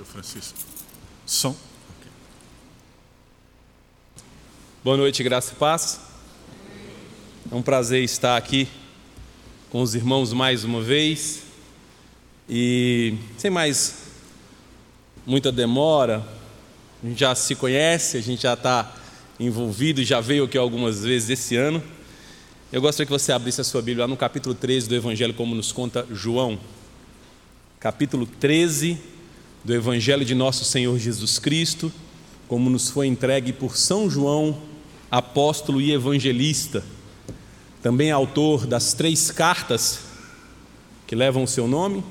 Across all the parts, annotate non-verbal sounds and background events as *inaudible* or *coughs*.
Eu, Francisco. Som. Boa noite, graça e paz. É um prazer estar aqui com os irmãos mais uma vez. E sem mais muita demora, a gente já se conhece, a gente já está envolvido, já veio aqui algumas vezes esse ano. Eu gostaria que você abrisse a sua Bíblia lá no capítulo 13 do Evangelho, como nos conta João. Capítulo 13 do Evangelho de Nosso Senhor Jesus Cristo, como nos foi entregue por São João, apóstolo e evangelista, também autor das três cartas que levam o seu nome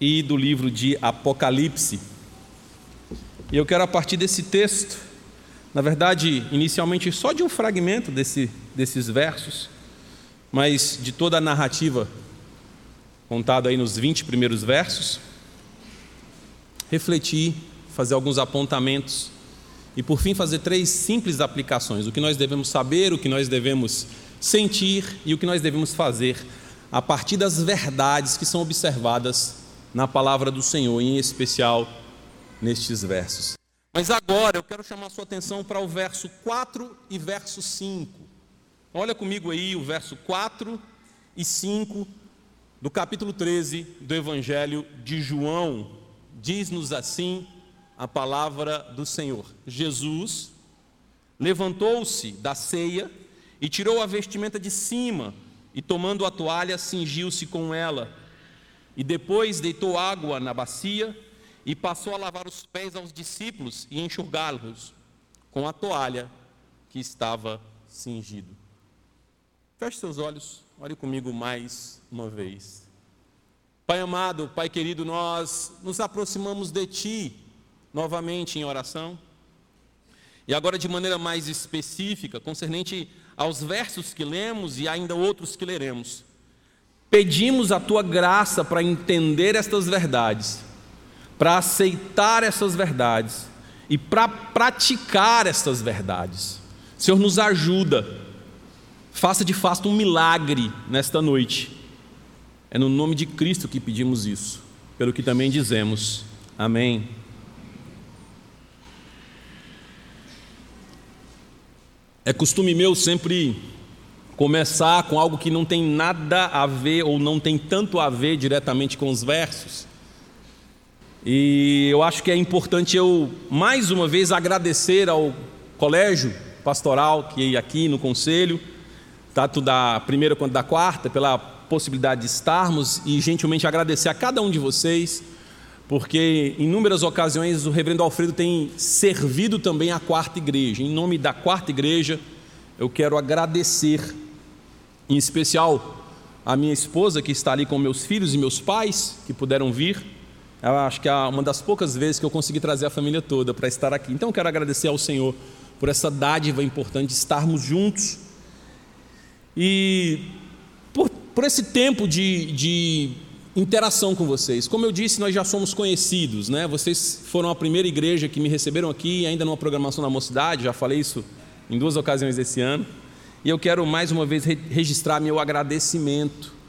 e do livro de Apocalipse. E eu quero, a partir desse texto, na verdade, inicialmente só de um fragmento desse, desses versos, mas de toda a narrativa contada aí nos 20 primeiros versos, refletir, fazer alguns apontamentos e, por fim, fazer três simples aplicações: o que nós devemos saber, o que nós devemos sentir e o que nós devemos fazer a partir das verdades que são observadas na palavra do Senhor, em especial nestes versos. Mas agora eu quero chamar sua atenção para o verso 4 e verso 5. Olha comigo aí o verso 4 e 5 do capítulo 13 do Evangelho de João. Diz-nos assim a palavra do Senhor: Jesus levantou-se da ceia e tirou a vestimenta de cima, e tomando a toalha, cingiu-se com ela. E depois deitou água na bacia e passou a lavar os pés aos discípulos e enxugá-los com a toalha que estava cingido. Feche seus olhos, olhe comigo mais uma vez. Pai amado, Pai querido, nós nos aproximamos de Ti novamente em oração. E agora, de maneira mais específica, concernente aos versos que lemos e ainda outros que leremos, pedimos a tua graça para entender estas verdades para aceitar essas verdades e para praticar essas verdades. Senhor, nos ajuda. Faça de fato um milagre nesta noite. É no nome de Cristo que pedimos isso, pelo que também dizemos. Amém. É costume meu sempre começar com algo que não tem nada a ver ou não tem tanto a ver diretamente com os versos. E eu acho que é importante eu, mais uma vez, agradecer ao colégio pastoral que aqui no conselho, tanto da primeira quanto da quarta, pela possibilidade de estarmos e gentilmente agradecer a cada um de vocês, porque em inúmeras ocasiões o reverendo Alfredo tem servido também a quarta igreja. Em nome da quarta igreja, eu quero agradecer, em especial a minha esposa que está ali com meus filhos e meus pais que puderam vir eu acho que é uma das poucas vezes que eu consegui trazer a família toda para estar aqui. Então eu quero agradecer ao Senhor por essa dádiva importante de estarmos juntos e por, esse tempo de, de interação com vocês. Como eu disse, nós já somos conhecidos, né? Vocês foram a primeira igreja que me receberam aqui, ainda numa programação da mocidade, já falei isso em duas ocasiões esse ano. E eu quero mais uma vez registrar meu agradecimento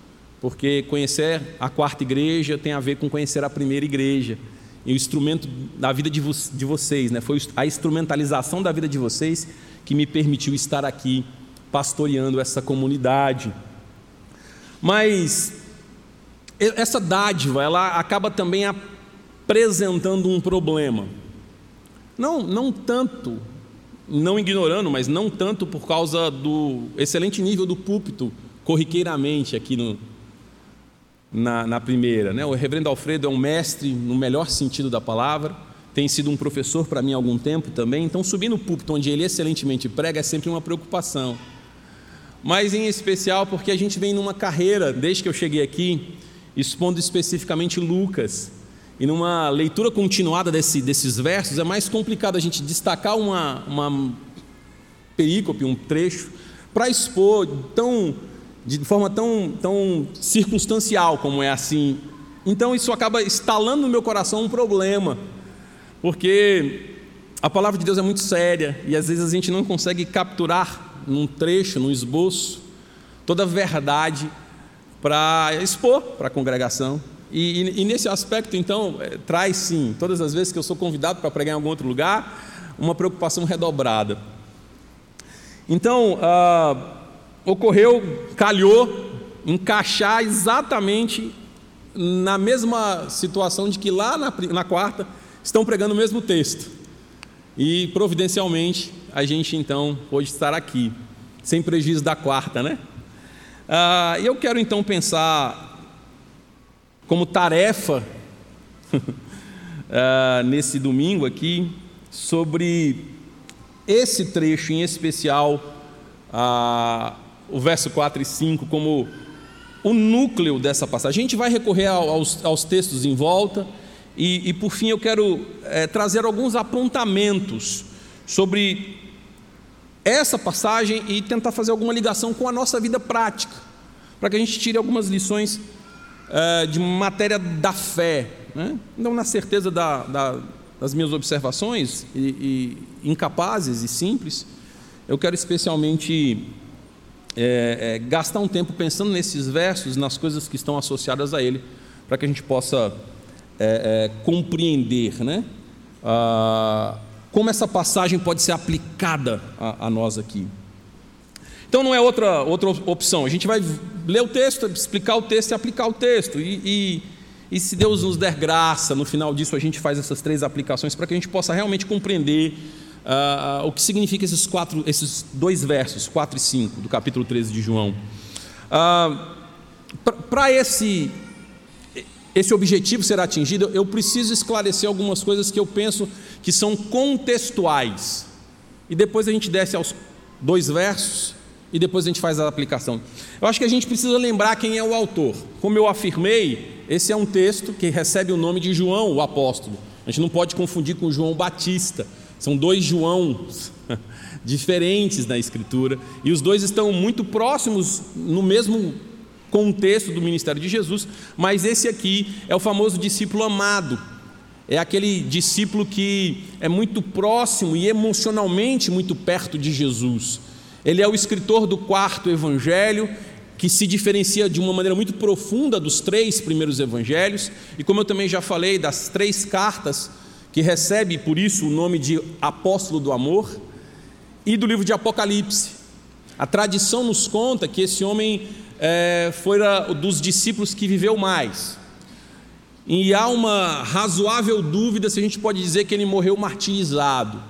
porque conhecer a quarta igreja tem a ver com conhecer a primeira igreja. E o instrumento da vida de, vo de vocês, né? foi a instrumentalização da vida de vocês que me permitiu estar aqui pastoreando essa comunidade. Mas essa dádiva, ela acaba também apresentando um problema. Não, não tanto, não ignorando, mas não tanto por causa do excelente nível do púlpito corriqueiramente aqui no, na, na primeira. Né? O reverendo Alfredo é um mestre no melhor sentido da palavra, tem sido um professor para mim há algum tempo também, então subir no púlpito onde ele excelentemente prega é sempre uma preocupação. Mas em especial porque a gente vem numa carreira, desde que eu cheguei aqui, expondo especificamente Lucas. E numa leitura continuada desse, desses versos, é mais complicado a gente destacar uma, uma perícope, um trecho, para expor tão de forma tão, tão circunstancial como é assim. Então isso acaba instalando no meu coração um problema, porque a palavra de Deus é muito séria e às vezes a gente não consegue capturar num trecho, num esboço, toda a verdade para expor para a congregação. E, e, e nesse aspecto, então, é, traz sim, todas as vezes que eu sou convidado para pregar em algum outro lugar, uma preocupação redobrada. Então, ah, ocorreu, calhou, encaixar exatamente na mesma situação de que lá na, na quarta estão pregando o mesmo texto. E providencialmente a gente então pode estar aqui, sem prejuízo da quarta, né? Ah, eu quero então pensar como tarefa *laughs* ah, nesse domingo aqui sobre esse trecho em especial, ah, o verso 4 e 5, como o núcleo dessa passagem. A gente vai recorrer aos, aos textos em volta e, e, por fim, eu quero é, trazer alguns apontamentos sobre essa passagem e tentar fazer alguma ligação com a nossa vida prática, para que a gente tire algumas lições é, de matéria da fé, né? não na certeza da, da, das minhas observações e, e incapazes e simples. Eu quero especialmente é, é, gastar um tempo pensando nesses versos, nas coisas que estão associadas a ele, para que a gente possa é, compreender né? Ah, como essa passagem pode ser aplicada a, a, nós aqui. Então não é outra, outra opção, a gente vai ler o texto, explicar o texto e aplicar o texto. E, e, e se Deus nos der graça, no final disso a gente faz essas três aplicações para que a gente possa realmente compreender uh, o que significa esses, quatro, esses dois versos, 4 e 5, do capítulo 13 de João. Uh, ah, Para esse, esse objetivo ser atingido, eu preciso esclarecer algumas coisas que eu penso que são contextuais. E depois a gente desce aos dois versos e depois a gente faz a aplicação. Eu acho que a gente precisa lembrar quem é o autor. Como eu afirmei, esse é um texto que recebe o nome de João, o apóstolo. A gente não pode confundir com João Batista. São dois Joãos *laughs* diferentes na Escritura, e os dois estão muito próximos no mesmo contexto do ministério de Jesus, mas esse aqui é o famoso discípulo amado. É aquele discípulo que é muito próximo e emocionalmente muito perto de Jesus. Ele é o escritor do quarto evangelho, que se diferencia de uma maneira muito profunda dos três primeiros evangelhos, e como eu também já falei, das três cartas que recebe por isso o nome de apóstolo do amor, e do livro de Apocalipse. A tradição nos conta que esse homem é, foi dos discípulos que viveu mais. E há uma razoável dúvida se a gente pode dizer que ele morreu martirizado.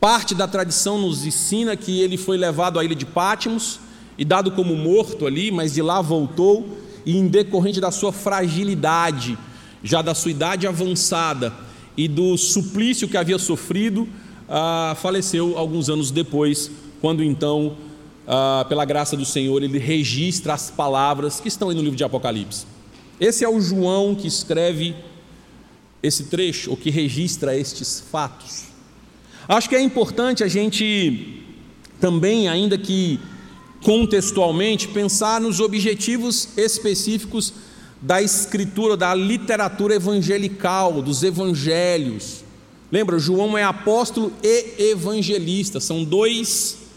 Parte da tradição nos ensina que ele foi levado à ilha de Pátimos e dado como morto ali, mas de lá voltou e em decorrente da sua fragilidade, já da sua idade avançada, e do suplício que havia sofrido, ah, faleceu alguns anos depois, quando então, ah, pela graça do Senhor, ele registra as palavras que estão aí no livro de Apocalipse. Esse é o João que escreve esse trecho, ou que registra estes fatos. Acho que é importante a gente também, ainda que contextualmente, pensar nos objetivos específicos da escritura, da literatura evangelical, dos evangelhos. Lembra, João é apóstolo e evangelista, são dois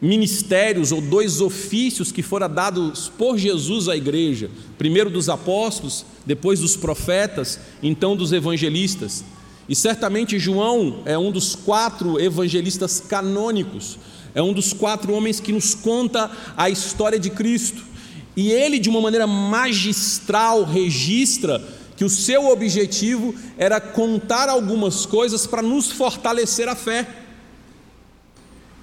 ministérios ou dois ofícios que foram dados por Jesus à igreja: primeiro dos apóstolos, depois dos profetas, então dos evangelistas. E certamente João é um dos quatro evangelistas canônicos, é um dos quatro homens que nos conta a história de Cristo. E ele, de uma maneira magistral, registra que o seu objetivo era contar algumas coisas para nos fortalecer a fé.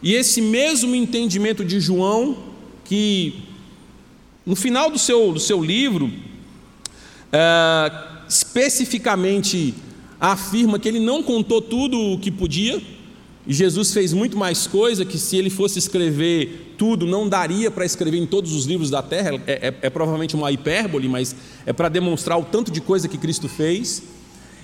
E esse mesmo entendimento de João, que no final do seu, do seu livro, é, especificamente afirma que ele não contou tudo o que podia, e Jesus fez muito mais coisa que se ele fosse escrever tudo, não daria para escrever em todos os livros da terra. É, é, é provavelmente uma hipérbole, mas é para demonstrar o tanto de coisa que Cristo fez.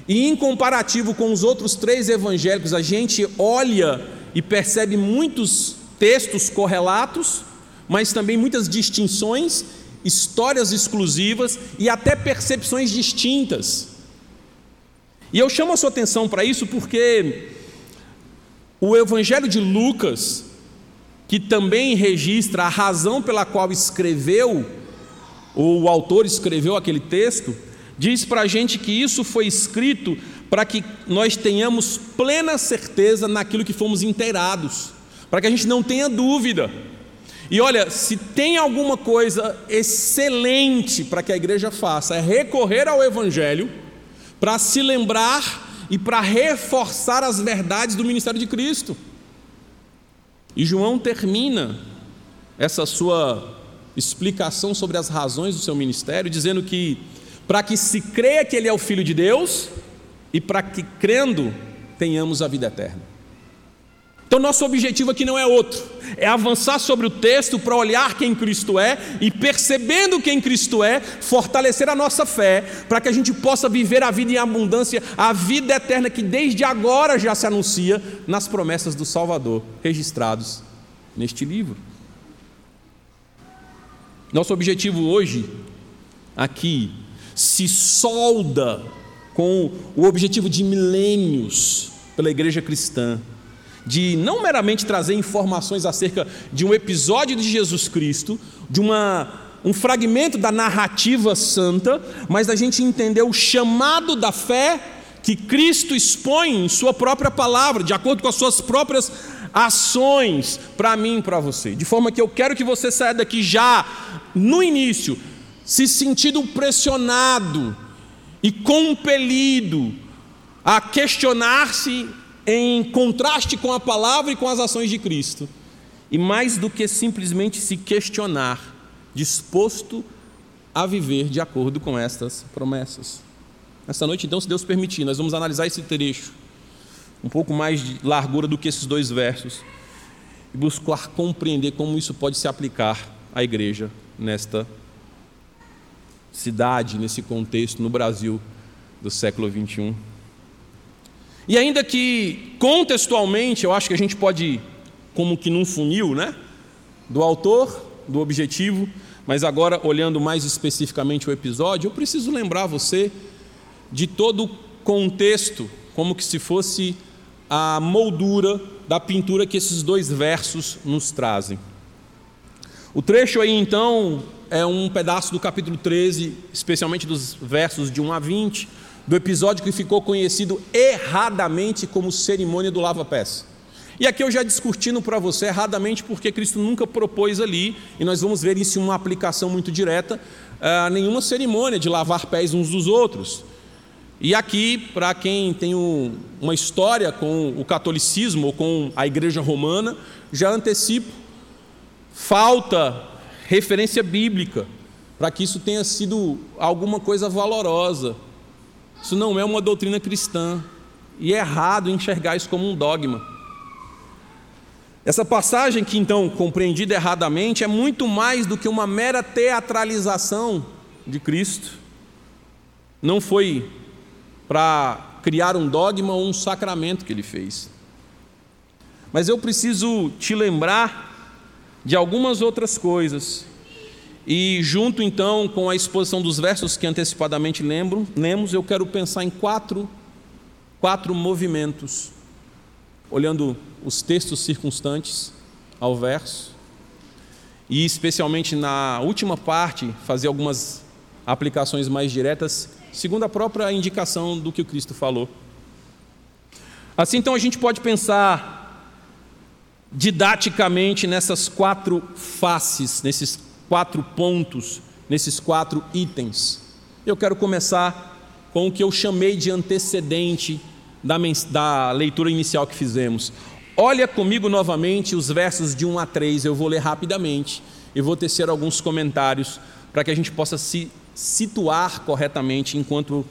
E em comparativo com os outros três evangélicos, a gente olha e percebe muitos textos correlatos, mas também muitas distinções, histórias exclusivas e até percepções distintas. E eu chamo a sua atenção para isso porque o Evangelho de Lucas, que também registra a razão pela qual escreveu o autor escreveu aquele texto, diz para a gente que isso foi escrito para que nós tenhamos plena certeza naquilo que fomos inteirados, para que a gente não tenha dúvida. E olha, se tem alguma coisa excelente para que a igreja faça, é recorrer ao Evangelho para se lembrar e para reforçar as verdades do ministério de Cristo. E João termina essa sua explicação sobre as razões do seu ministério, dizendo que para que se creia que ele é o filho de Deus e para que crendo tenhamos a vida eterna. Então, nosso objetivo aqui não é outro, é avançar sobre o texto para olhar quem Cristo é e, percebendo quem Cristo é, fortalecer a nossa fé, para que a gente possa viver a vida em abundância, a vida eterna que desde agora já se anuncia nas promessas do Salvador, registrados neste livro. Nosso objetivo hoje, aqui, se solda com o objetivo de milênios pela igreja cristã de não meramente trazer informações acerca de um episódio de Jesus Cristo, de uma, um fragmento da narrativa santa, mas da gente entender o chamado da fé que Cristo expõe em Sua própria palavra, de acordo com as Suas próprias ações, para mim e para você. De forma que eu quero que você saia daqui já, no início, se sentindo pressionado e compelido a questionar-se em contraste com a palavra e com as ações de Cristo. E mais do que simplesmente se questionar, disposto a viver de acordo com estas promessas. Esta noite, então, se Deus permitir, nós vamos analisar esse trecho, um pouco mais de largura do que esses dois versos, e buscar compreender como isso pode se aplicar à igreja nesta cidade, nesse contexto, no Brasil do século 21. E ainda que contextualmente, eu acho que a gente pode, como que num funil, né? Do autor, do objetivo, mas agora olhando mais especificamente o episódio, eu preciso lembrar você de todo o contexto, como que se fosse a moldura da pintura que esses dois versos nos trazem. O trecho aí então é um pedaço do capítulo 13, especialmente dos versos de 1 a 20, do episódio que ficou conhecido erradamente como cerimônia do lava-pés. E aqui eu já discutindo para você erradamente porque Cristo nunca propôs ali, e nós vamos ver isso em uma aplicação muito direta, uh, nenhuma cerimônia de lavar pés uns dos outros. E aqui, para quem tem um, uma história com o catolicismo ou com a igreja romana, já antecipo, falta referência bíblica para que isso tenha sido alguma coisa valorosa isso não é uma doutrina cristã. E é errado enxergar isso como um dogma. Essa passagem, que então compreendida erradamente, é muito mais do que uma mera teatralização de Cristo. Não foi para criar um dogma ou um sacramento que ele fez. Mas eu preciso te lembrar de algumas outras coisas e junto então com a exposição dos versos que antecipadamente lembro, lemos, eu quero pensar em quatro, quatro movimentos, olhando os textos circunstantes ao verso, e especialmente na última parte, fazer algumas aplicações mais diretas, segundo a própria indicação do que o Cristo falou. Assim então a gente pode pensar didaticamente nessas quatro faces, nesses quatro pontos, nesses quatro itens. Eu quero começar com o que eu chamei de antecedente da, da leitura inicial que fizemos. Olha comigo novamente os versos de 1 a 3, eu vou ler rapidamente e vou tecer alguns comentários para que a gente possa se situar corretamente enquanto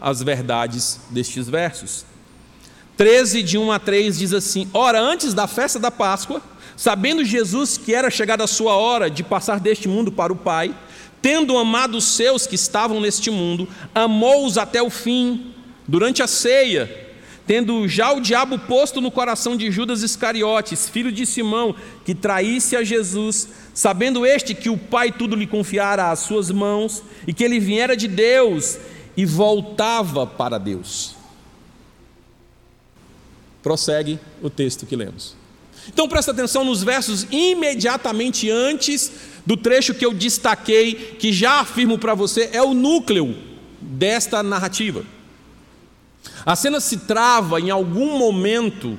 as verdades destes versos. 13, de 1 a 3 diz assim: Ora, antes da festa da Páscoa, Sabendo Jesus que era chegada a sua hora de passar deste mundo para o Pai, tendo amado os seus que estavam neste mundo, amou-os até o fim. Durante a ceia, tendo já o diabo posto no coração de Judas Iscariotes, filho de Simão, que traísse a Jesus, sabendo este que o Pai tudo lhe confiara às suas mãos e que ele viera de Deus e voltava para Deus. Prossegue o texto que lemos. Então presta atenção nos versos imediatamente antes do trecho que eu destaquei, que já afirmo para você é o núcleo desta narrativa. A cena se trava em algum momento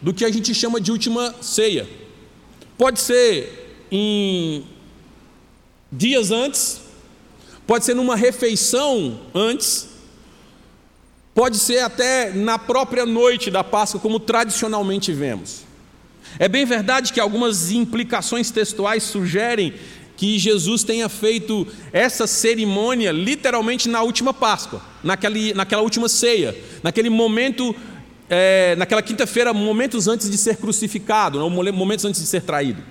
do que a gente chama de última ceia. Pode ser em dias antes, pode ser numa refeição antes, pode ser até na própria noite da Páscoa, como tradicionalmente vemos. É bem verdade que algumas implicações textuais sugerem que Jesus tenha feito essa cerimônia literalmente na última Páscoa, naquela, naquela última ceia, naquele momento, é, naquela quinta-feira, momentos antes de ser crucificado, não, momentos antes de ser traído.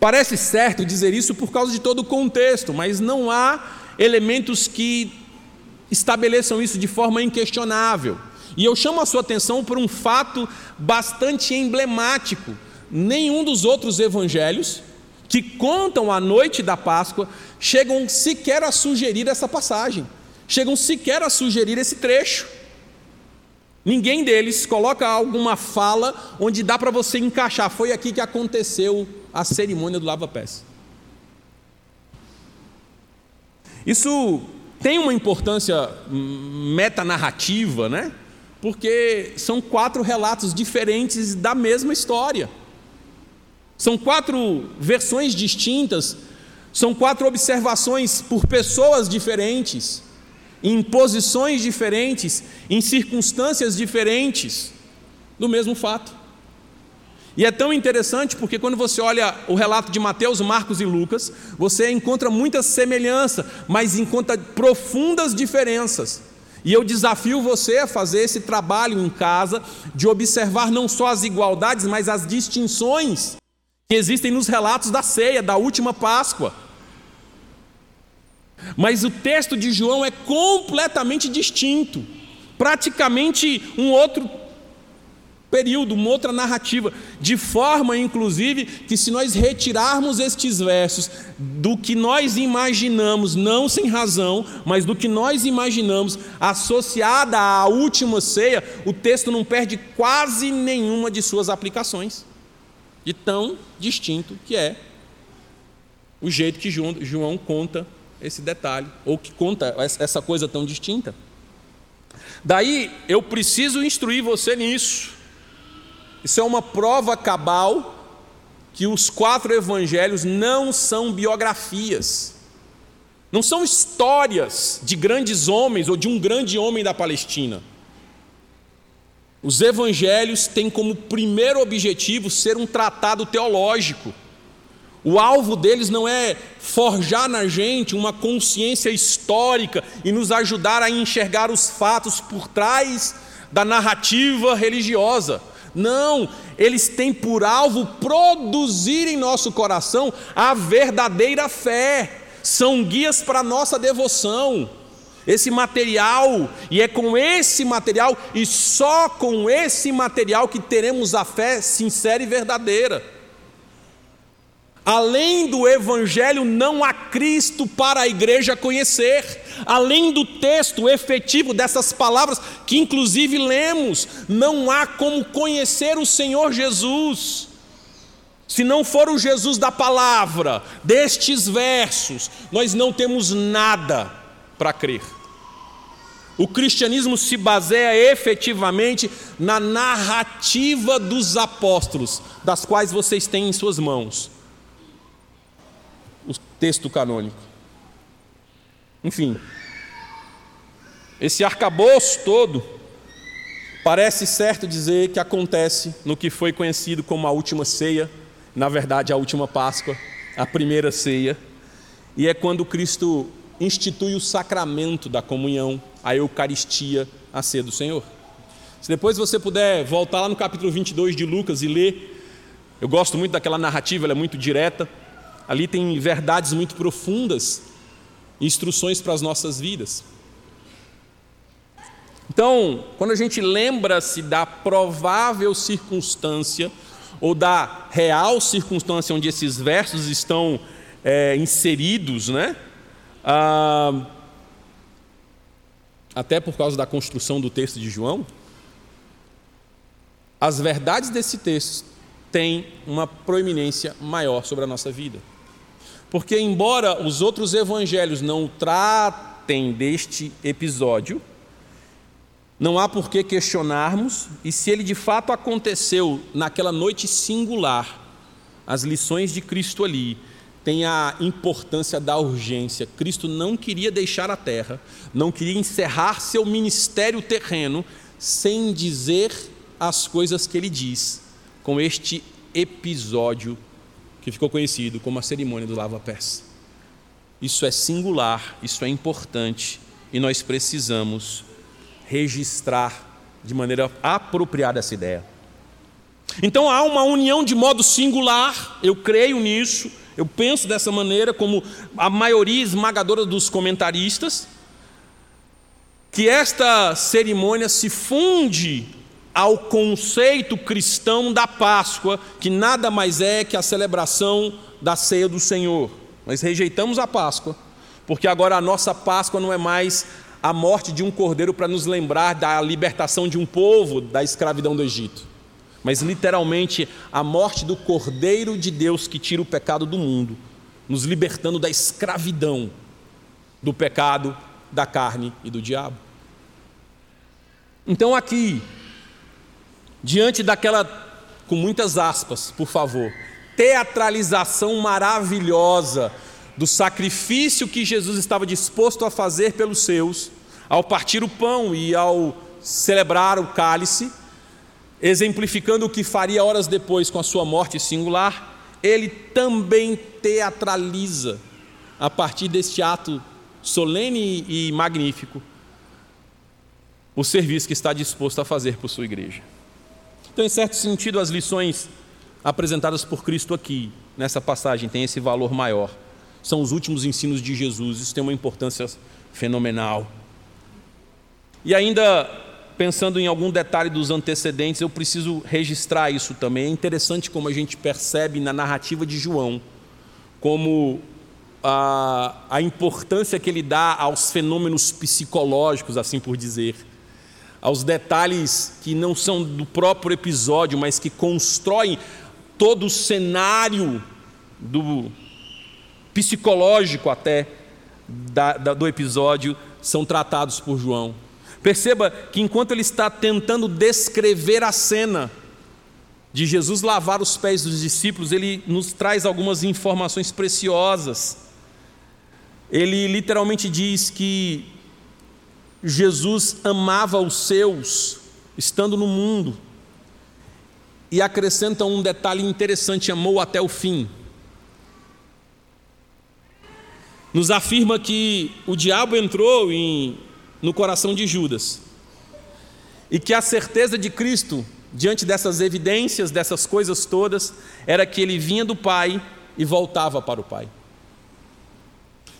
Parece certo dizer isso por causa de todo o contexto, mas não há elementos que estabeleçam isso de forma inquestionável. E eu chamo a sua atenção por um fato bastante emblemático. Nenhum dos outros evangelhos que contam a noite da Páscoa chegam sequer a sugerir essa passagem, chegam sequer a sugerir esse trecho. Ninguém deles coloca alguma fala onde dá para você encaixar. Foi aqui que aconteceu a cerimônia do lava-pés. Isso tem uma importância metanarrativa, né? Porque são quatro relatos diferentes da mesma história. São quatro versões distintas, são quatro observações por pessoas diferentes, em posições diferentes, em circunstâncias diferentes do mesmo fato. E é tão interessante porque quando você olha o relato de Mateus, Marcos e Lucas, você encontra muita semelhança, mas encontra profundas diferenças. E eu desafio você a fazer esse trabalho em casa de observar não só as igualdades, mas as distinções que existem nos relatos da ceia, da última Páscoa. Mas o texto de João é completamente distinto, praticamente um outro período, uma outra narrativa, de forma inclusive que se nós retirarmos estes versos do que nós imaginamos, não sem razão, mas do que nós imaginamos associada à última ceia, o texto não perde quase nenhuma de suas aplicações. De tão distinto que é o jeito que João, João conta esse detalhe, ou que conta essa coisa tão distinta. Daí eu preciso instruir você nisso. Isso é uma prova cabal que os quatro evangelhos não são biografias, não são histórias de grandes homens ou de um grande homem da Palestina. Os evangelhos têm como primeiro objetivo ser um tratado teológico. O alvo deles não é forjar na gente uma consciência histórica e nos ajudar a enxergar os fatos por trás da narrativa religiosa. Não, eles têm por alvo produzir em nosso coração a verdadeira fé, são guias para nossa devoção. Esse material, e é com esse material e só com esse material que teremos a fé sincera e verdadeira. Além do Evangelho, não há Cristo para a igreja conhecer. Além do texto efetivo dessas palavras, que inclusive lemos, não há como conhecer o Senhor Jesus. Se não for o Jesus da palavra, destes versos, nós não temos nada para crer. O cristianismo se baseia efetivamente na narrativa dos apóstolos, das quais vocês têm em suas mãos texto canônico. Enfim, esse arcabouço todo parece certo dizer que acontece no que foi conhecido como a última ceia, na verdade, a última Páscoa, a primeira ceia, e é quando Cristo institui o sacramento da comunhão, a Eucaristia, a ceia do Senhor. Se depois você puder voltar lá no capítulo 22 de Lucas e ler, eu gosto muito daquela narrativa, ela é muito direta. Ali tem verdades muito profundas, instruções para as nossas vidas. Então, quando a gente lembra-se da provável circunstância, ou da real circunstância onde esses versos estão é, inseridos, né? Ah, até por causa da construção do texto de João, as verdades desse texto tem uma proeminência maior sobre a nossa vida. Porque, embora os outros evangelhos não tratem deste episódio, não há por que questionarmos, e se ele de fato aconteceu naquela noite singular, as lições de Cristo ali têm a importância da urgência. Cristo não queria deixar a terra, não queria encerrar seu ministério terreno sem dizer as coisas que ele diz, com este episódio que ficou conhecido como a cerimônia do lava-pés. Isso é singular, isso é importante e nós precisamos registrar de maneira apropriada essa ideia. Então há uma união de modo singular, eu creio nisso, eu penso dessa maneira, como a maioria esmagadora dos comentaristas, que esta cerimônia se funde ao conceito cristão da Páscoa, que nada mais é que a celebração da ceia do Senhor. Nós rejeitamos a Páscoa, porque agora a nossa Páscoa não é mais a morte de um cordeiro para nos lembrar da libertação de um povo da escravidão do Egito, mas literalmente a morte do cordeiro de Deus que tira o pecado do mundo, nos libertando da escravidão do pecado, da carne e do diabo. Então aqui diante daquela, com muitas aspas, por favor, teatralização maravilhosa do sacrifício que Jesus estava disposto a fazer pelos seus, ao partir o pão e ao celebrar o cálice, exemplificando o que faria horas depois com a sua morte singular, ele também teatraliza, a partir deste ato solene e magnífico, o serviço que está disposto a fazer por sua igreja. Então, em certo sentido, as lições apresentadas por Cristo aqui, nessa passagem, têm esse valor maior. São os últimos ensinos de Jesus, isso tem uma importância fenomenal. E ainda, pensando em algum detalhe dos antecedentes, eu preciso registrar isso também. É interessante como a gente percebe na narrativa de João, como a, a importância que ele dá aos fenômenos psicológicos, assim por dizer aos detalhes que não são do próprio episódio, mas que constroem todo o cenário do psicológico até da, da, do episódio, são tratados por João. Perceba que enquanto ele está tentando descrever a cena de Jesus lavar os pés dos discípulos, ele nos traz algumas informações preciosas. Ele literalmente diz que Jesus amava os seus, estando no mundo. E acrescenta um detalhe interessante: amou até o fim. Nos afirma que o diabo entrou em, no coração de Judas e que a certeza de Cristo, diante dessas evidências, dessas coisas todas, era que ele vinha do Pai e voltava para o Pai.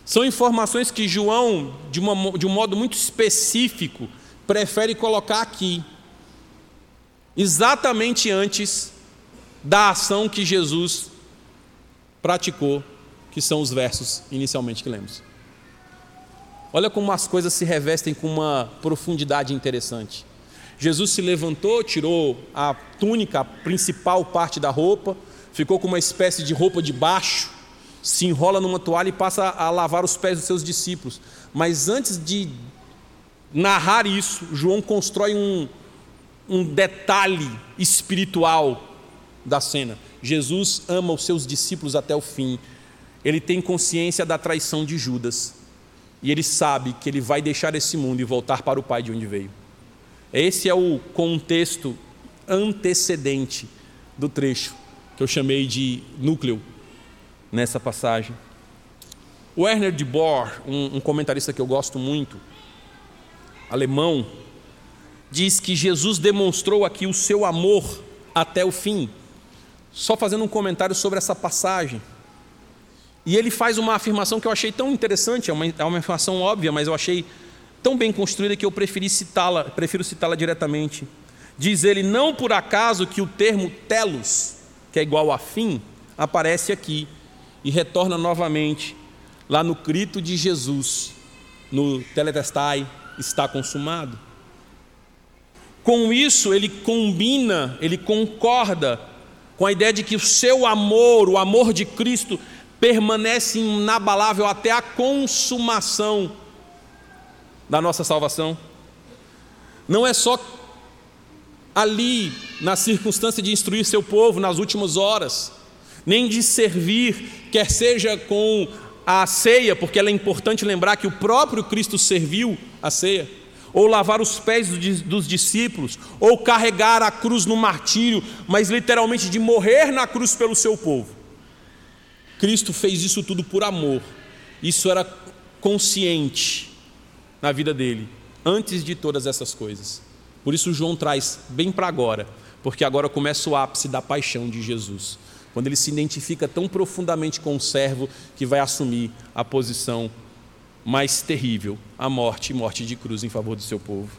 São informações que João, de, uma, de um modo muito específico, prefere colocar aqui, exatamente antes da ação que Jesus praticou, que são os versos inicialmente que lemos. Olha como as coisas se revestem com uma profundidade interessante. Jesus se levantou, tirou a túnica, a principal parte da roupa, ficou com uma espécie de roupa de baixo, se enrola numa toalha e passa a lavar os pés dos seus discípulos. Mas antes de narrar isso, João constrói um, um detalhe espiritual da cena. Jesus ama os seus discípulos até o fim. Ele tem consciência da traição de Judas. E ele sabe que ele vai deixar esse mundo e voltar para o Pai de onde veio. Esse é o contexto antecedente do trecho que eu chamei de núcleo nessa passagem. Werner de Boer, um, um comentarista que eu gosto muito, alemão, diz que Jesus demonstrou aqui o seu amor até o fim. Só fazendo um comentário sobre essa passagem. E ele faz uma afirmação que eu achei tão interessante, é uma, é uma afirmação óbvia, mas eu achei tão bem construída que eu preferi citá-la, prefiro citá-la diretamente. Diz ele: Não por acaso que o termo telos, que é igual a fim, aparece aqui, e retorna novamente lá no grito de Jesus, no Teletestai, está consumado. Com isso, ele combina, ele concorda com a ideia de que o seu amor, o amor de Cristo, permanece inabalável até a consumação da nossa salvação. Não é só ali, na circunstância de instruir seu povo nas últimas horas, nem de servir, quer seja com a ceia, porque é importante lembrar que o próprio Cristo serviu a ceia, ou lavar os pés dos discípulos, ou carregar a cruz no martírio, mas literalmente de morrer na cruz pelo seu povo. Cristo fez isso tudo por amor, isso era consciente na vida dele, antes de todas essas coisas. Por isso, João traz bem para agora, porque agora começa o ápice da paixão de Jesus, quando ele se identifica tão profundamente com o servo que vai assumir a posição mais terrível, a morte morte de cruz em favor do seu povo.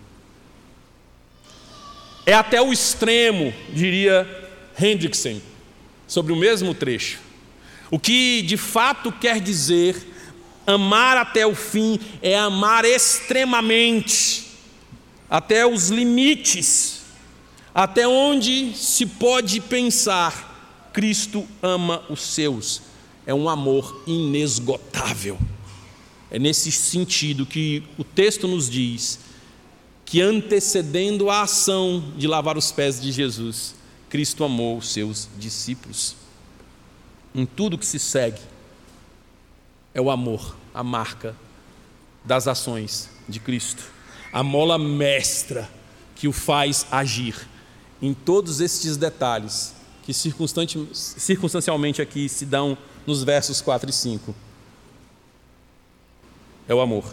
É até o extremo, diria Hendrickson, sobre o mesmo trecho. O que de fato quer dizer amar até o fim é amar extremamente, até os limites, até onde se pode pensar. Cristo ama os seus, é um amor inesgotável. É nesse sentido que o texto nos diz que, antecedendo a ação de lavar os pés de Jesus, Cristo amou os seus discípulos. Em tudo que se segue, é o amor, a marca das ações de Cristo, a mola mestra que o faz agir em todos estes detalhes que circunstancialmente aqui se dão nos versos 4 e 5 é o amor.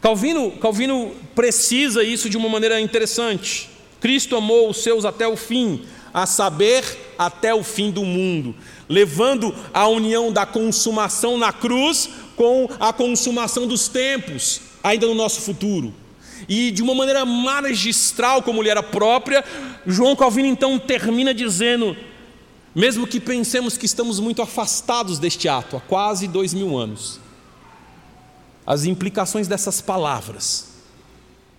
Calvino, Calvino precisa isso de uma maneira interessante. Cristo amou os seus até o fim, a saber, até o fim do mundo, levando a união da consumação na cruz com a consumação dos tempos, ainda no nosso futuro. E de uma maneira magistral, como lhe era própria, João Calvino então termina dizendo: mesmo que pensemos que estamos muito afastados deste ato, há quase dois mil anos, as implicações dessas palavras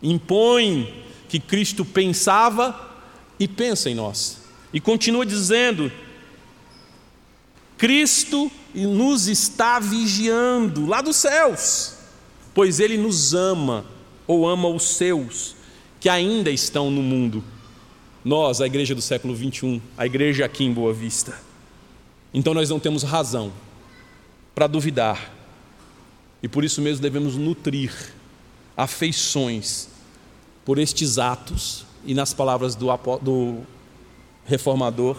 impõem que Cristo pensava e pensa em nós. E continua dizendo: Cristo nos está vigiando lá dos céus, pois Ele nos ama ou ama os seus que ainda estão no mundo. Nós, a igreja do século 21, a igreja aqui em Boa Vista. Então nós não temos razão para duvidar e por isso mesmo devemos nutrir afeições por estes atos e nas palavras do, do reformador,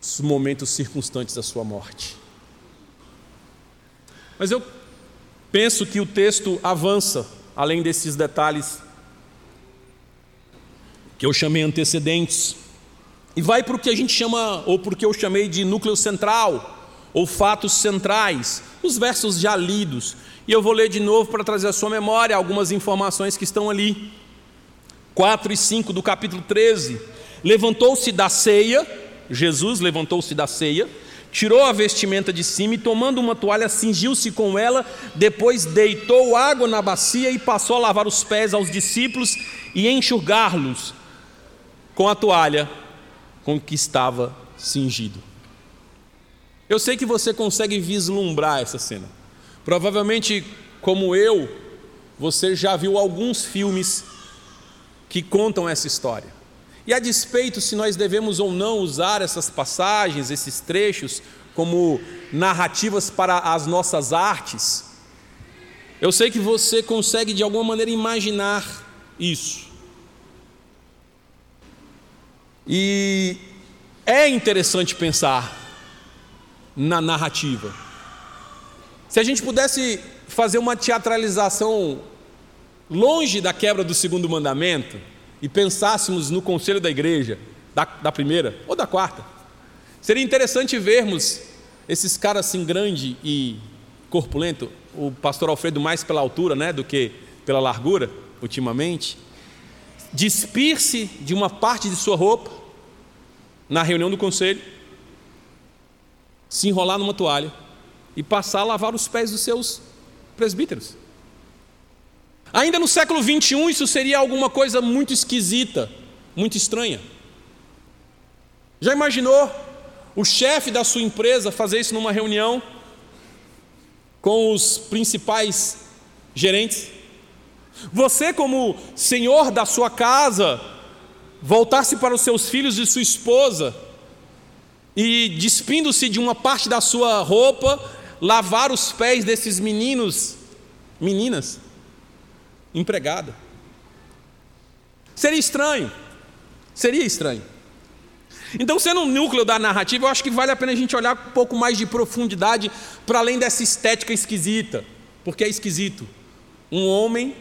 os momentos circunstantes da sua morte. Mas eu penso que o texto avança além desses detalhes que eu chamei antecedentes e vai para o que a gente chama, ou porque eu chamei de núcleo central, ou fatos centrais, os versos já lidos. E eu vou ler de novo para trazer à sua memória algumas informações que estão ali. 4 e 5 do capítulo 13. Levantou-se da ceia, Jesus levantou-se da ceia, tirou a vestimenta de cima e, tomando uma toalha, cingiu-se com ela, depois deitou água na bacia e passou a lavar os pés aos discípulos e enxugá-los com a toalha com que estava cingido. Eu sei que você consegue vislumbrar essa cena. Provavelmente, como eu, você já viu alguns filmes que contam essa história. E a despeito se nós devemos ou não usar essas passagens, esses trechos, como narrativas para as nossas artes, eu sei que você consegue de alguma maneira imaginar isso. E é interessante pensar na narrativa. Se a gente pudesse fazer uma teatralização longe da quebra do segundo mandamento e pensássemos no conselho da igreja, da, da primeira ou da quarta, seria interessante vermos esses caras assim grande e corpulento, o pastor Alfredo mais pela altura, né, do que pela largura, ultimamente, despir-se de uma parte de sua roupa na reunião do conselho se enrolar numa toalha e passar a lavar os pés dos seus presbíteros. Ainda no século 21, isso seria alguma coisa muito esquisita, muito estranha. Já imaginou o chefe da sua empresa fazer isso numa reunião com os principais gerentes? Você, como senhor da sua casa, voltar-se para os seus filhos e sua esposa e, despindo-se de uma parte da sua roupa, lavar os pés desses meninos, meninas, empregada. Seria estranho. Seria estranho. Então, sendo um núcleo da narrativa, eu acho que vale a pena a gente olhar um pouco mais de profundidade para além dessa estética esquisita, porque é esquisito. Um homem,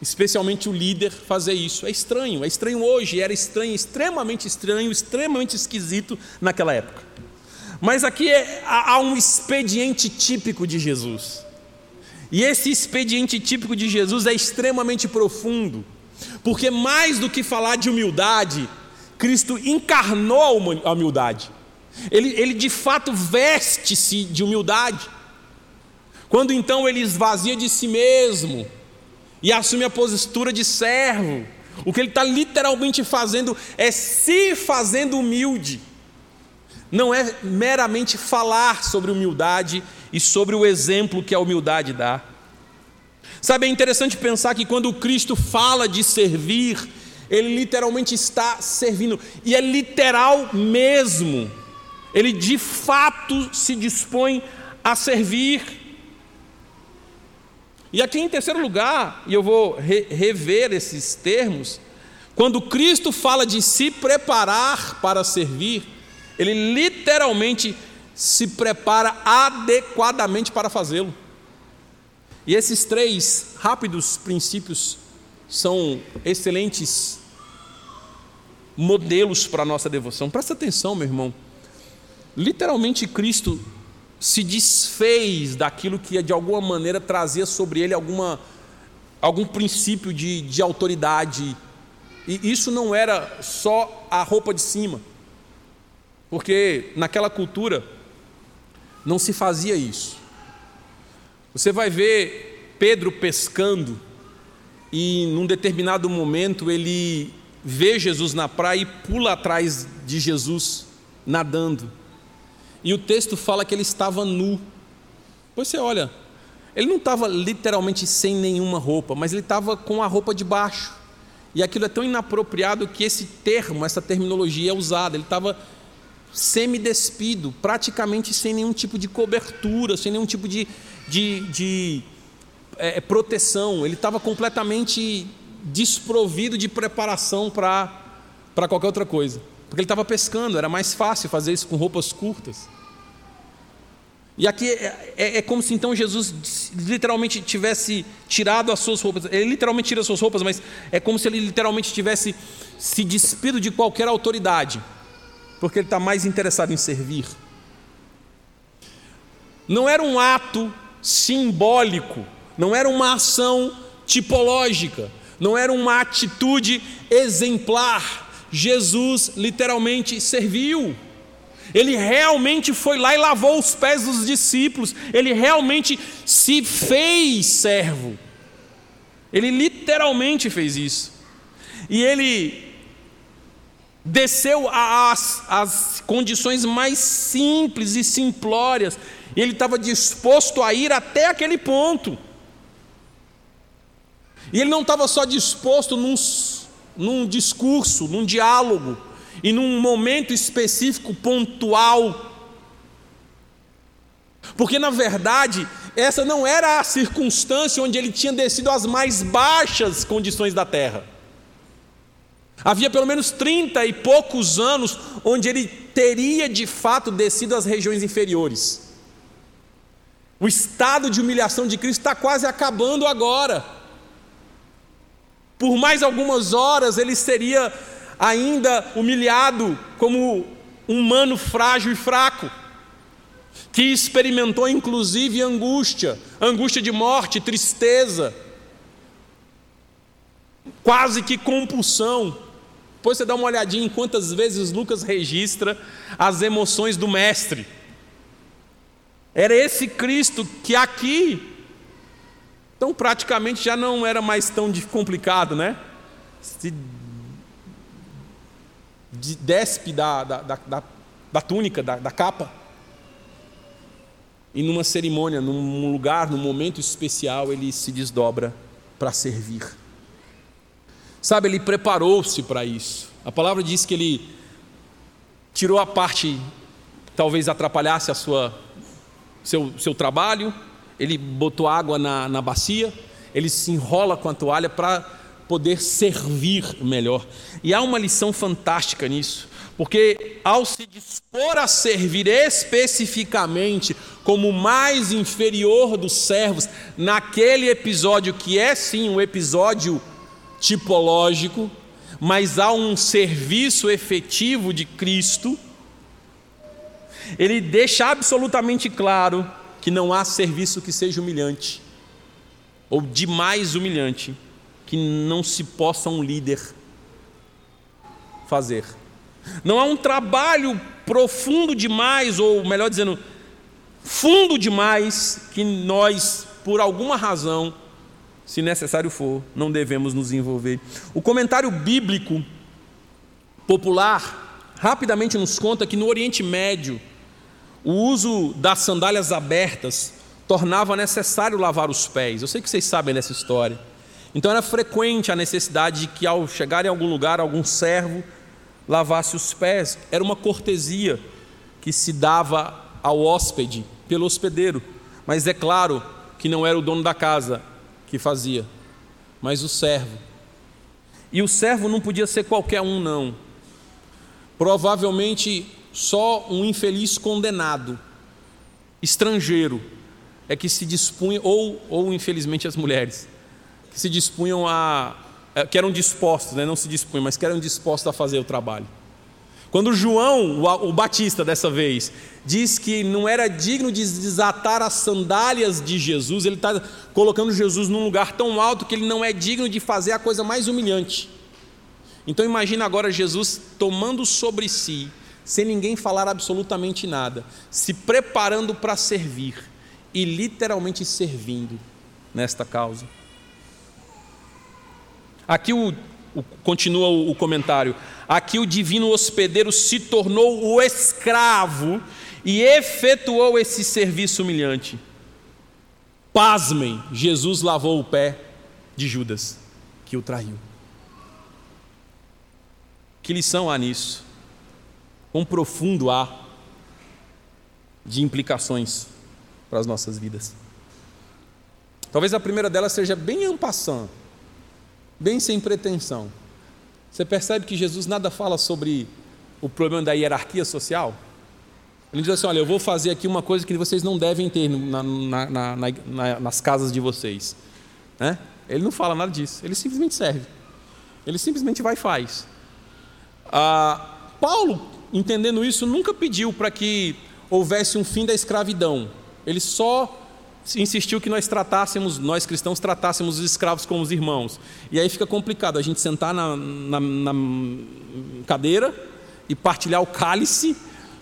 especialmente o líder, fazer isso. É estranho, é estranho hoje, era estranho, extremamente estranho, extremamente esquisito naquela época. Mas aqui é, há um expediente típico de Jesus. E esse expediente típico de Jesus é extremamente profundo, porque mais do que falar de humildade, Cristo encarnou a humildade. Ele, ele de fato veste-se de humildade. Quando então ele esvazia de si mesmo e assume a postura de servo, o que ele está literalmente fazendo é se fazendo humilde. Não é meramente falar sobre humildade e sobre o exemplo que a humildade dá. Sabe, é interessante pensar que quando Cristo fala de servir, ele literalmente está servindo, e é literal mesmo. Ele de fato se dispõe a servir. E aqui em terceiro lugar, e eu vou re rever esses termos, quando Cristo fala de se preparar para servir, ele literalmente se prepara adequadamente para fazê-lo. E esses três rápidos princípios são excelentes modelos para a nossa devoção. Presta atenção, meu irmão. Literalmente, Cristo se desfez daquilo que de alguma maneira trazia sobre ele alguma, algum princípio de, de autoridade. E isso não era só a roupa de cima, porque naquela cultura não se fazia isso. Você vai ver Pedro pescando e num determinado momento ele vê Jesus na praia e pula atrás de Jesus nadando. E o texto fala que ele estava nu. Pois você olha, ele não estava literalmente sem nenhuma roupa, mas ele estava com a roupa de baixo. E aquilo é tão inapropriado que esse termo, essa terminologia é usada. Ele estava semi-despido, praticamente sem nenhum tipo de cobertura, sem nenhum tipo de, de, de é, proteção. Ele estava completamente desprovido de preparação para qualquer outra coisa. Porque ele estava pescando, era mais fácil fazer isso com roupas curtas. E aqui é, é, é, como se então Jesus literalmente tivesse tirado as suas roupas. Ele literalmente tira as suas roupas, mas é como se ele literalmente tivesse se despido de qualquer autoridade, porque ele está mais interessado em servir. Não era um ato simbólico, não era uma ação tipológica, não era uma atitude exemplar. Jesus literalmente serviu. Ele realmente foi lá e lavou os pés dos discípulos. Ele realmente se fez servo. Ele literalmente fez isso. E ele desceu às, às condições mais simples e simplórias. E ele estava disposto a ir até aquele ponto. E ele não estava só disposto num, num discurso, num diálogo, e num momento específico, pontual. Porque, na verdade, essa não era a circunstância onde ele tinha descido às mais baixas condições da terra. Havia pelo menos trinta e poucos anos onde ele teria de fato descido às regiões inferiores. O estado de humilhação de Cristo está quase acabando agora. Por mais algumas horas ele seria ainda humilhado como um humano frágil e fraco, que experimentou inclusive angústia, angústia de morte, tristeza, quase que compulsão. Depois você dá uma olhadinha em quantas vezes Lucas registra as emoções do Mestre. Era esse Cristo que aqui então, praticamente já não era mais tão complicado, né? Se despe da, da, da, da túnica, da, da capa. E numa cerimônia, num lugar, num momento especial, ele se desdobra para servir. Sabe, ele preparou-se para isso. A palavra diz que ele tirou a parte talvez atrapalhasse a sua seu, seu trabalho, ele botou água na, na bacia, ele se enrola com a toalha para poder servir melhor. E há uma lição fantástica nisso, porque ao se dispor a servir especificamente como o mais inferior dos servos, naquele episódio que é sim um episódio tipológico, mas há um serviço efetivo de Cristo, ele deixa absolutamente claro que não há serviço que seja humilhante, ou demais humilhante, que não se possa um líder fazer. Não há um trabalho profundo demais, ou melhor dizendo, fundo demais, que nós, por alguma razão, se necessário for, não devemos nos envolver. O comentário bíblico popular rapidamente nos conta que no Oriente Médio, o uso das sandálias abertas tornava necessário lavar os pés. Eu sei que vocês sabem dessa história. Então era frequente a necessidade de que ao chegar em algum lugar, algum servo lavasse os pés. Era uma cortesia que se dava ao hóspede pelo hospedeiro. Mas é claro que não era o dono da casa, que fazia, mas o servo. E o servo não podia ser qualquer um, não. Provavelmente só um infeliz condenado, estrangeiro, é que se dispunha, ou, ou infelizmente as mulheres, que se dispunham a. É, que eram dispostos, né? não se dispunham, mas que eram dispostos a fazer o trabalho. Quando João, o Batista dessa vez, diz que não era digno de desatar as sandálias de Jesus, ele está colocando Jesus num lugar tão alto que ele não é digno de fazer a coisa mais humilhante. Então imagina agora Jesus tomando sobre si, sem ninguém falar absolutamente nada, se preparando para servir e literalmente servindo nesta causa. Aqui o, o, continua o, o comentário. Aqui o divino hospedeiro se tornou o escravo e efetuou esse serviço humilhante. Pasmem, Jesus lavou o pé de Judas, que o traiu. Que lição há nisso? Quão profundo há de implicações para as nossas vidas? Talvez a primeira delas seja bem ampassant, bem sem pretensão. Você percebe que Jesus nada fala sobre o problema da hierarquia social? Ele diz assim: Olha, eu vou fazer aqui uma coisa que vocês não devem ter na, na, na, nas casas de vocês. Né? Ele não fala nada disso, ele simplesmente serve. Ele simplesmente vai e faz. Ah, Paulo, entendendo isso, nunca pediu para que houvesse um fim da escravidão. Ele só insistiu que nós tratássemos, nós cristãos tratássemos os escravos como os irmãos. E aí fica complicado a gente sentar na, na, na cadeira e partilhar o cálice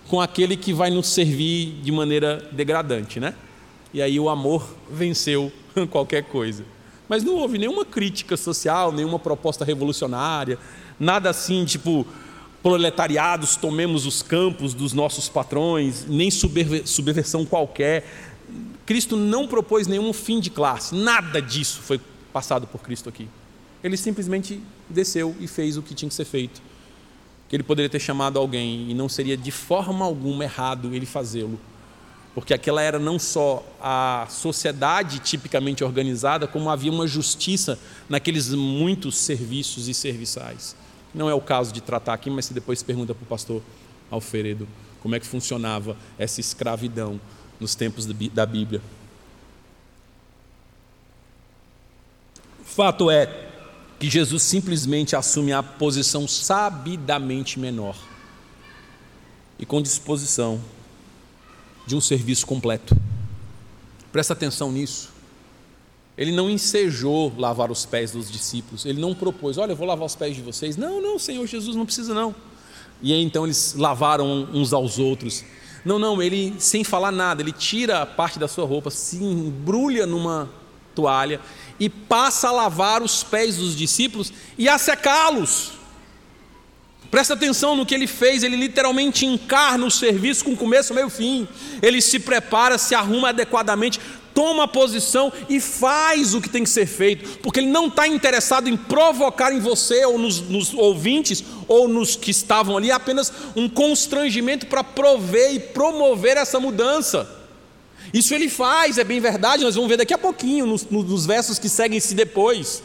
com aquele que vai nos servir de maneira degradante, né? E aí o amor venceu *laughs* qualquer coisa. Mas não houve nenhuma crítica social, nenhuma proposta revolucionária, nada assim, tipo, proletariados, tomemos os campos dos nossos patrões, nem subversão qualquer. Cristo não propôs nenhum fim de classe, nada disso foi passado por Cristo aqui. Ele simplesmente desceu e fez o que tinha que ser feito. Que ele poderia ter chamado alguém e não seria de forma alguma errado ele fazê-lo. Porque aquela era não só a sociedade tipicamente organizada, como havia uma justiça naqueles muitos serviços e serviçais. Não é o caso de tratar aqui, mas se depois pergunta para o pastor Alferedo como é que funcionava essa escravidão nos tempos da Bíblia. Fato é que Jesus simplesmente assume a posição sabidamente menor e com disposição de um serviço completo. Presta atenção nisso. Ele não ensejou lavar os pés dos discípulos, ele não propôs, olha, eu vou lavar os pés de vocês. Não, não, Senhor Jesus, não precisa não. E aí, então eles lavaram uns aos outros. Não, não, ele sem falar nada, ele tira a parte da sua roupa, se embrulha numa toalha e passa a lavar os pés dos discípulos e a secá-los. Presta atenção no que ele fez, ele literalmente encarna o serviço com começo, meio e fim. Ele se prepara, se arruma adequadamente, toma posição e faz o que tem que ser feito, porque ele não está interessado em provocar em você ou nos, nos, ouvintes ou nos que estavam ali apenas um constrangimento para prover e promover essa mudança. Isso ele faz, é bem verdade, nós vamos ver daqui a pouquinho, nos, nos versos que seguem-se depois.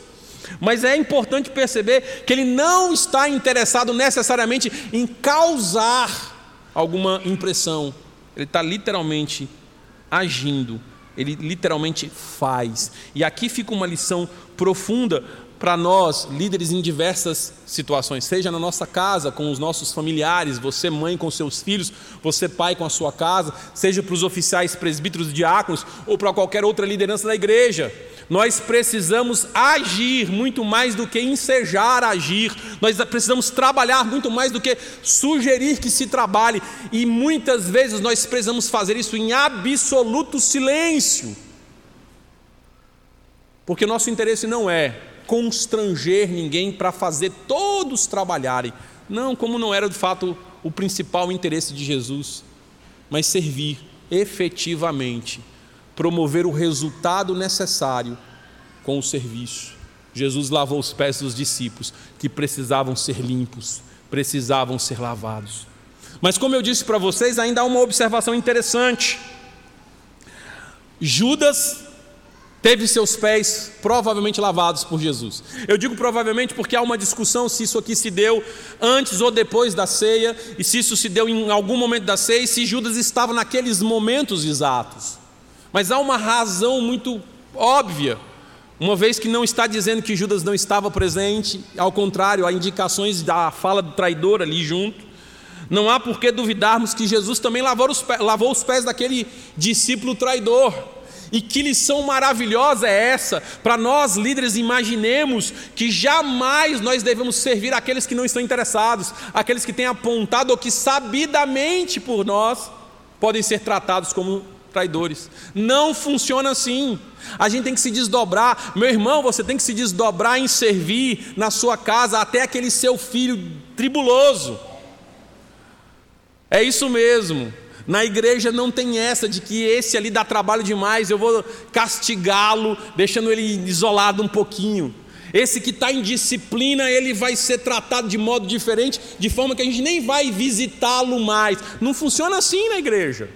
Mas é importante perceber que ele não está interessado necessariamente em causar alguma impressão, ele está literalmente agindo, ele literalmente faz. E aqui fica uma lição profunda para nós, líderes em diversas situações, seja na nossa casa, com os nossos familiares, você mãe com seus filhos, você pai com a sua casa, seja para os oficiais, presbíteros, diáconos ou para qualquer outra liderança da igreja. Nós precisamos agir muito mais do que ensejar agir, nós precisamos trabalhar muito mais do que sugerir que se trabalhe, e muitas vezes nós precisamos fazer isso em absoluto silêncio, porque nosso interesse não é constranger ninguém para fazer todos trabalharem. Não, como não era de fato o principal interesse de Jesus, mas servir efetivamente, promover o resultado necessário com o serviço. Jesus lavou os pés dos discípulos que precisavam ser limpos, precisavam ser lavados. Mas como eu disse para vocês, ainda há uma observação interessante. Judas teve seus pés provavelmente lavados por Jesus. Eu digo provavelmente porque há uma discussão se isso aqui se deu antes ou depois da ceia, e se isso se deu em algum momento da ceia, e se Judas estava naqueles momentos exatos. Mas há uma razão muito óbvia, uma vez que não está dizendo que Judas não estava presente, ao contrário, há indicações da fala do traidor ali junto. Não há por que duvidarmos que Jesus também lavou os pés, lavou os pés daquele discípulo traidor. E que lição maravilhosa é essa? Para nós líderes, imaginemos que jamais nós devemos servir aqueles que não estão interessados, aqueles que têm apontado ou que sabidamente por nós podem ser tratados como traidores. Não funciona assim. A gente tem que se desdobrar. Meu irmão, você tem que se desdobrar em servir na sua casa até aquele seu filho tribuloso. É isso mesmo. Na igreja não tem essa de que esse ali dá trabalho demais, eu vou castigá-lo, deixando ele isolado um pouquinho. Esse que está em disciplina, ele vai ser tratado de modo diferente, de forma que a gente nem vai visitá-lo mais. Não funciona assim na igreja.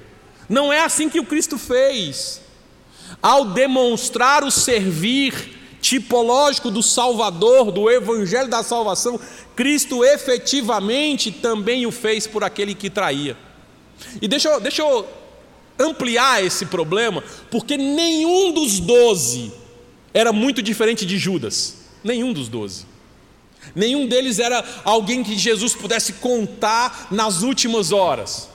Não é assim que o Cristo fez. Ao demonstrar o servir tipológico do Salvador, do Evangelho da salvação, Cristo efetivamente também o fez por aquele que traía. E deixa eu, deixa eu ampliar esse problema, porque nenhum dos doze era muito diferente de Judas. Nenhum dos doze. Nenhum deles era alguém que Jesus pudesse contar nas últimas horas.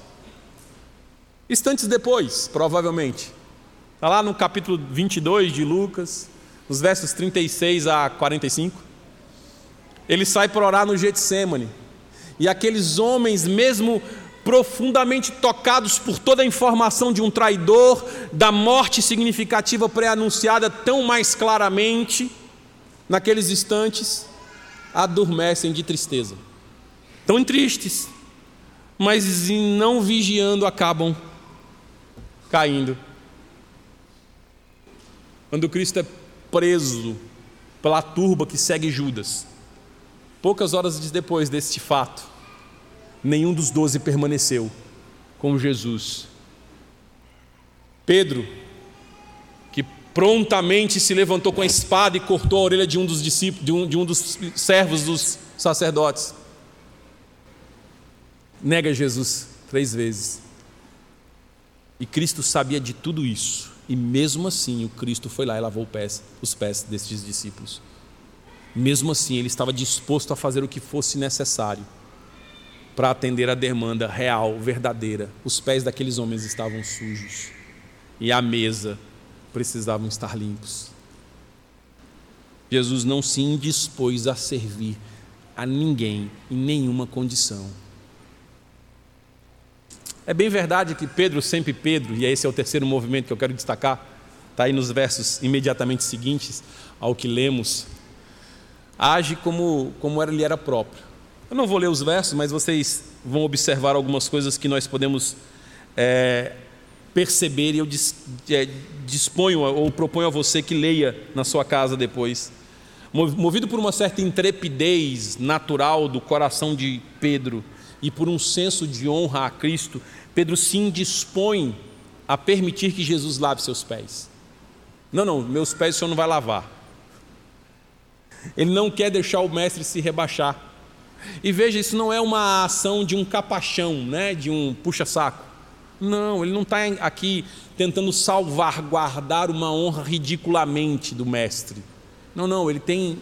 Instantes depois, provavelmente. Está lá no capítulo 22 de Lucas, nos versos 36 a 45. Ele sai para orar no Getsemane. E aqueles homens, mesmo profundamente tocados por toda a informação de um traidor, da morte significativa pré-anunciada tão mais claramente, naqueles instantes, adormecem de tristeza. Tão tristes, mas não vigiando acabam caindo. Quando Cristo é preso pela turba que segue Judas, poucas horas depois deste fato, nenhum dos doze permaneceu com Jesus. Pedro, que prontamente se levantou com a espada e cortou a orelha de um dos discípulos, de um, de um dos servos dos sacerdotes, nega Jesus três vezes. E Cristo sabia de tudo isso, e mesmo assim o Cristo foi lá e lavou pés, os pés destes discípulos. Mesmo assim, ele estava disposto a fazer o que fosse necessário para atender a demanda real, verdadeira. Os pés daqueles homens estavam sujos e a mesa precisavam estar limpos. Jesus não se indispôs a servir a ninguém em nenhuma condição. É bem verdade que Pedro, sempre Pedro, e esse é o terceiro movimento que eu quero destacar, está aí nos versos imediatamente seguintes ao que lemos, age como, como ele era próprio Eu não vou ler os versos, mas vocês vão observar algumas coisas que nós podemos é, perceber e eu é, disponho ou proponho a você que leia na sua casa depois. Movido por uma certa intrepidez natural do coração de Pedro e por um senso de honra a Cristo, Pedro se indispõe a permitir que Jesus lave seus pés. Não, não, meus pés o senhor não vai lavar. Ele não quer deixar o mestre se rebaixar. E veja, isso não é uma ação de um capachão, né, de um puxa-saco. Não, ele não está aqui tentando salvaguardar uma honra ridiculamente do mestre. Não, não, ele tem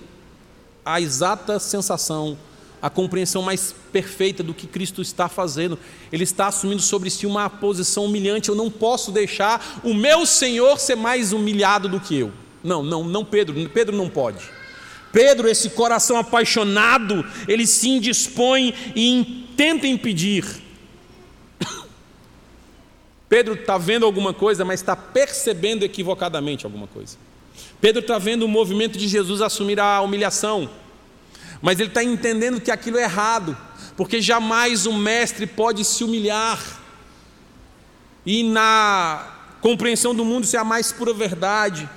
a exata sensação, a compreensão mais perfeita do que Cristo está fazendo. Ele está assumindo sobre si uma posição humilhante. Eu não posso deixar o meu Senhor ser mais humilhado do que eu. Não, não, não, Pedro. Pedro não pode. Pedro, esse coração apaixonado, ele se indispõe e tenta impedir *coughs* Pedro está vendo alguma coisa, mas está percebendo equivocadamente alguma coisa. Pedro está vendo o movimento de Jesus assumir a humilhação, mas ele está entendendo que aquilo é errado, porque jamais o mestre pode se humilhar, e na compreensão do mundo isso é a mais pura verdade,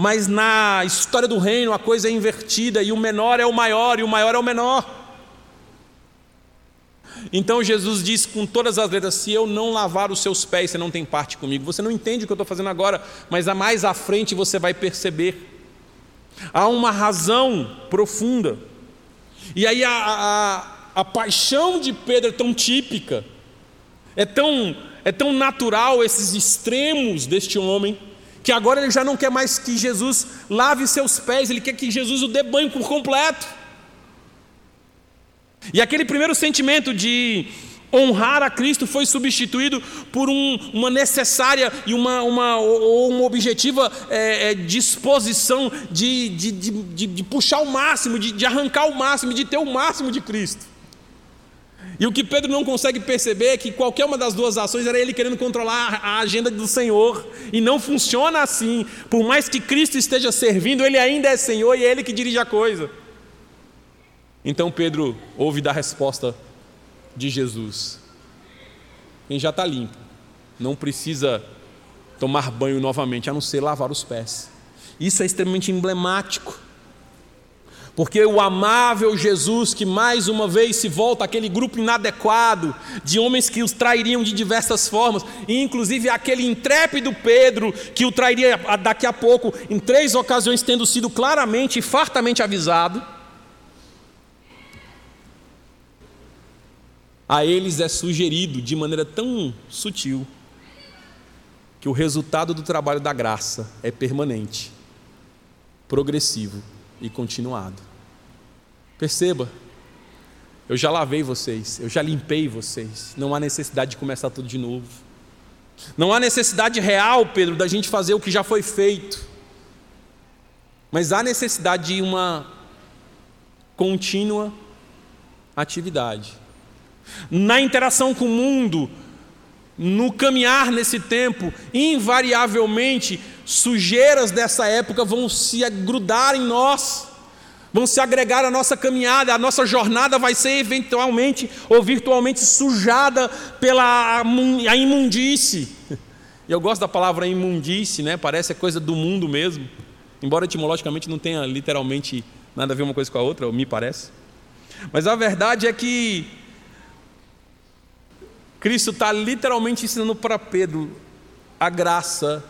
mas na história do reino a coisa é invertida, e o menor é o maior, e o maior é o menor. Então Jesus diz com todas as letras: se eu não lavar os seus pés, você não tem parte comigo. Você não entende o que eu estou fazendo agora, mas a mais à frente você vai perceber. Há uma razão profunda. E aí a, a, a paixão de Pedro é tão típica, é tão, é tão natural esses extremos deste homem, que agora ele já não quer mais que Jesus lave seus pés, ele quer que Jesus o dê banho por completo. E aquele primeiro sentimento de honrar a Cristo foi substituído por um, uma necessária e uma, uma, ou uma objetiva é, é, disposição de, de, de, de, puxar o máximo, de, de arrancar o máximo, de ter o máximo de Cristo. E o que Pedro não consegue perceber é que qualquer uma das duas ações era ele querendo controlar a agenda do Senhor, e não funciona assim. Por mais que Cristo esteja servindo, ele ainda é Senhor e é ele que dirige a coisa. Então Pedro ouve da resposta de Jesus: Quem já está limpo, não precisa tomar banho novamente, a não ser lavar os pés. Isso é extremamente emblemático. Porque o amável Jesus, que mais uma vez se volta àquele grupo inadequado de homens que os trairiam de diversas formas, e inclusive aquele intrépido Pedro que o trairia daqui a pouco, em três ocasiões, tendo sido claramente e fartamente avisado a eles é sugerido de maneira tão sutil que o resultado do trabalho da graça é permanente, progressivo e continuado. Perceba, eu já lavei vocês, eu já limpei vocês, não há necessidade de começar tudo de novo. Não há necessidade real, Pedro, da gente fazer o que já foi feito, mas há necessidade de uma contínua atividade na interação com o mundo, no caminhar nesse tempo, invariavelmente, sujeiras dessa época vão se grudar em nós, vão se agregar à nossa caminhada, a nossa jornada vai ser eventualmente ou virtualmente sujada pela a imundície. E eu gosto da palavra imundície, né? Parece coisa do mundo mesmo, embora etimologicamente não tenha literalmente nada a ver uma coisa com a outra, me parece. Mas a verdade é que Cristo está literalmente ensinando para Pedro: a graça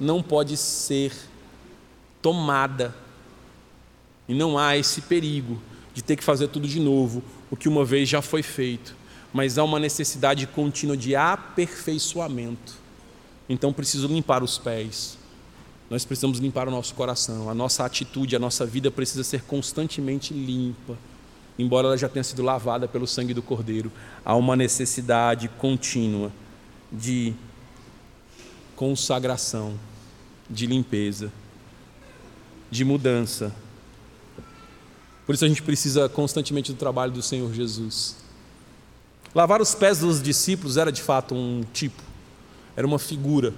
não pode ser tomada. E não há esse perigo de ter que fazer tudo de novo, o que uma vez já foi feito. Mas há uma necessidade contínua de aperfeiçoamento. Então preciso limpar os pés. Nós precisamos limpar o nosso coração. A nossa atitude, a nossa vida precisa ser constantemente limpa embora ela já tenha sido lavada pelo sangue do Cordeiro, há uma necessidade contínua de consagração, de limpeza, de mudança. Por isso a gente precisa constantemente do trabalho do Senhor Jesus. Lavar os pés dos discípulos era de fato um tipo, era uma figura.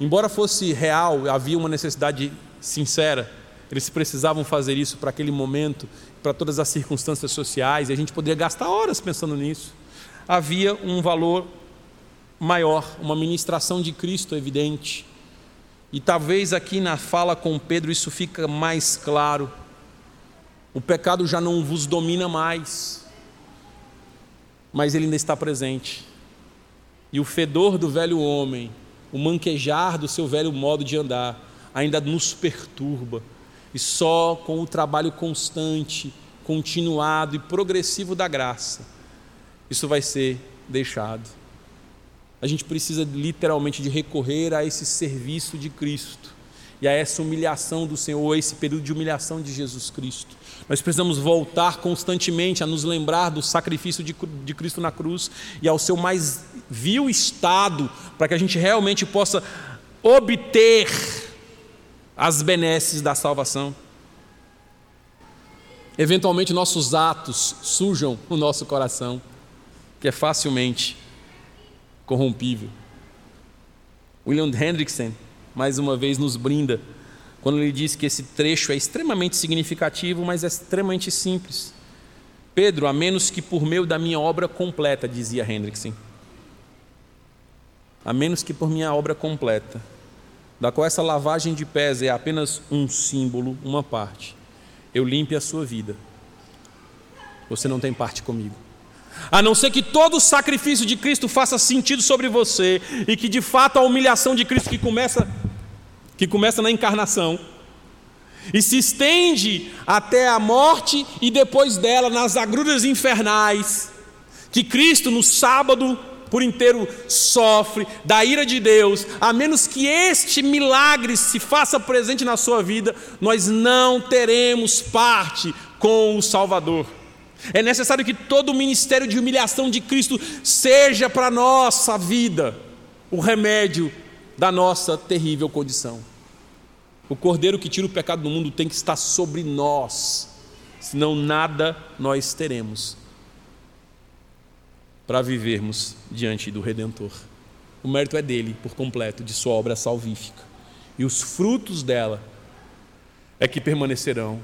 Embora fosse real, havia uma necessidade sincera eles precisavam fazer isso para aquele momento, para todas as circunstâncias sociais, e a gente poderia gastar horas pensando nisso. Havia um valor maior, uma ministração de Cristo evidente. E talvez aqui na fala com Pedro isso fica mais claro. O pecado já não vos domina mais, mas ele ainda está presente. E o fedor do velho homem, o manquejar do seu velho modo de andar, ainda nos perturba. E só com o trabalho constante, continuado e progressivo da graça, isso vai ser deixado. A gente precisa literalmente de recorrer a esse serviço de Cristo e a essa humilhação do Senhor, a esse período de humilhação de Jesus Cristo. Nós precisamos voltar constantemente a nos lembrar do sacrifício de, de Cristo na cruz e ao seu mais vil estado, para que a gente realmente possa obter as benesses da salvação. Eventualmente, nossos atos sujam o nosso coração, que é facilmente corrompível. William Hendrickson mais uma vez nos brinda quando ele diz que esse trecho é extremamente significativo, mas é extremamente simples. Pedro, a menos que por meio da minha obra completa, dizia Hendrickson, a menos que por minha obra completa, da qual essa lavagem de pés é apenas um símbolo, uma parte, eu limpe a sua vida. Você não tem parte comigo. A não ser que todo o sacrifício de Cristo faça sentido sobre você e que de fato a humilhação de Cristo que começa que começa na encarnação e se estende até a morte e depois dela nas agruras infernais, que Cristo no sábado por inteiro sofre da ira de Deus, a menos que este milagre se faça presente na sua vida, nós não teremos parte com o Salvador. É necessário que todo o ministério de humilhação de Cristo seja para a nossa vida o remédio da nossa terrível condição. O cordeiro que tira o pecado do mundo tem que estar sobre nós, senão nada nós teremos para vivermos diante do Redentor. O mérito é dele por completo, de sua obra salvífica. E os frutos dela é que permanecerão.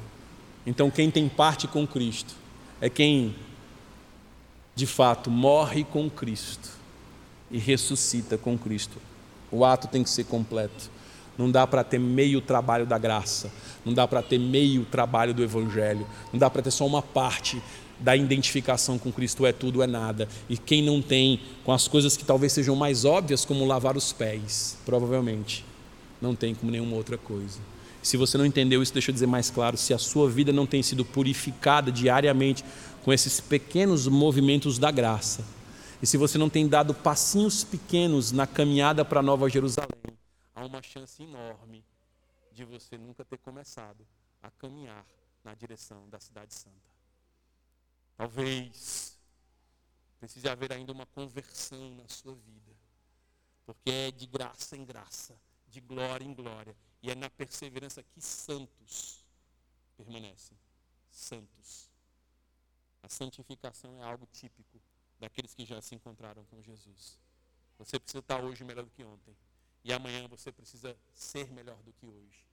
Então, quem tem parte com Cristo é quem, de fato, morre com Cristo e ressuscita com Cristo. O ato tem que ser completo. Não dá para ter meio trabalho da graça, não dá para ter meio trabalho do Evangelho, não dá para ter só uma parte da identificação com Cristo, é tudo, é nada. E quem não tem, com as coisas que talvez sejam mais óbvias, como lavar os pés, provavelmente, não tem como nenhuma outra coisa. Se você não entendeu isso, deixa eu dizer mais claro: se a sua vida não tem sido purificada diariamente com esses pequenos movimentos da graça, e se você não tem dado passinhos pequenos na caminhada para Nova Jerusalém, há uma chance enorme de você nunca ter começado a caminhar na direção da Cidade Santa. Talvez precise haver ainda uma conversão na sua vida, porque é de graça em graça, de glória em glória e é na perseverança que santos permanecem. Santos. A santificação é algo típico daqueles que já se encontraram com Jesus. Você precisa estar hoje melhor do que ontem. E amanhã você precisa ser melhor do que hoje.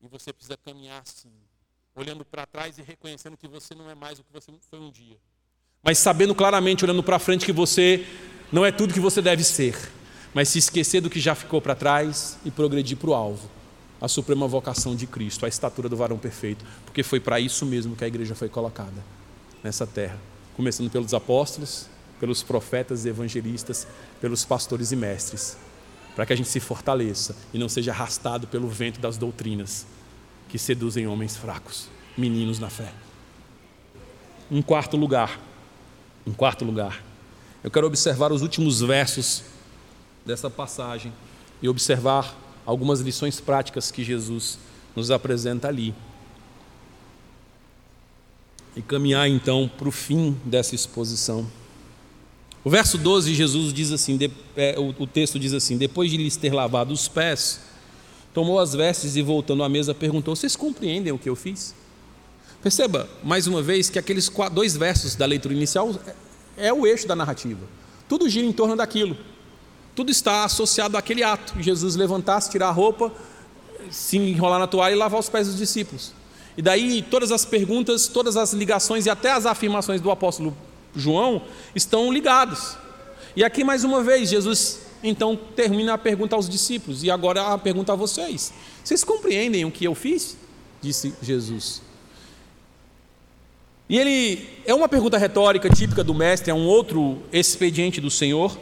E você precisa caminhar assim, olhando para trás e reconhecendo que você não é mais o que você foi um dia. Mas sabendo claramente, olhando para frente, que você não é tudo que você deve ser mas se esquecer do que já ficou para trás e progredir para o alvo, a suprema vocação de Cristo, a estatura do varão perfeito, porque foi para isso mesmo que a igreja foi colocada nessa terra, começando pelos apóstolos, pelos profetas e evangelistas, pelos pastores e mestres, para que a gente se fortaleça e não seja arrastado pelo vento das doutrinas que seduzem homens fracos, meninos na fé. Um quarto lugar, um quarto lugar, eu quero observar os últimos versos dessa passagem e observar algumas lições práticas que Jesus nos apresenta ali. E caminhar então para o fim dessa exposição. O verso 12, Jesus diz assim: de, é, o, o texto diz assim: Depois de lhes ter lavado os pés, tomou as vestes e, voltando à mesa, perguntou: Vocês compreendem o que eu fiz? Perceba, mais uma vez, que aqueles dois versos da leitura inicial é, é o eixo da narrativa. Tudo gira em torno daquilo. Tudo está associado àquele ato. Jesus levantar-se, tirar a roupa, se enrolar na toalha e lavar os pés dos discípulos. E daí todas as perguntas, todas as ligações e até as afirmações do apóstolo João estão ligados. E aqui mais uma vez, Jesus então termina a pergunta aos discípulos, e agora a pergunta a vocês: Vocês compreendem o que eu fiz? Disse Jesus. E ele é uma pergunta retórica típica do mestre, é um outro expediente do Senhor.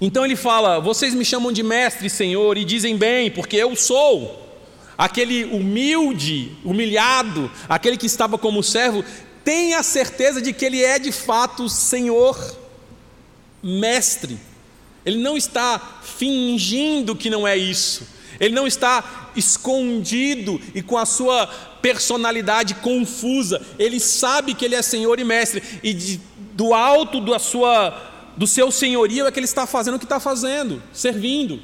Então ele fala: Vocês me chamam de mestre, Senhor, e dizem bem, porque eu sou. Aquele humilde, humilhado, aquele que estava como servo, tem a certeza de que ele é de fato Senhor, mestre. Ele não está fingindo que não é isso. Ele não está escondido e com a sua personalidade confusa. Ele sabe que ele é Senhor e Mestre e de, do alto da sua do seu senhorio é que ele está fazendo o que está fazendo, servindo.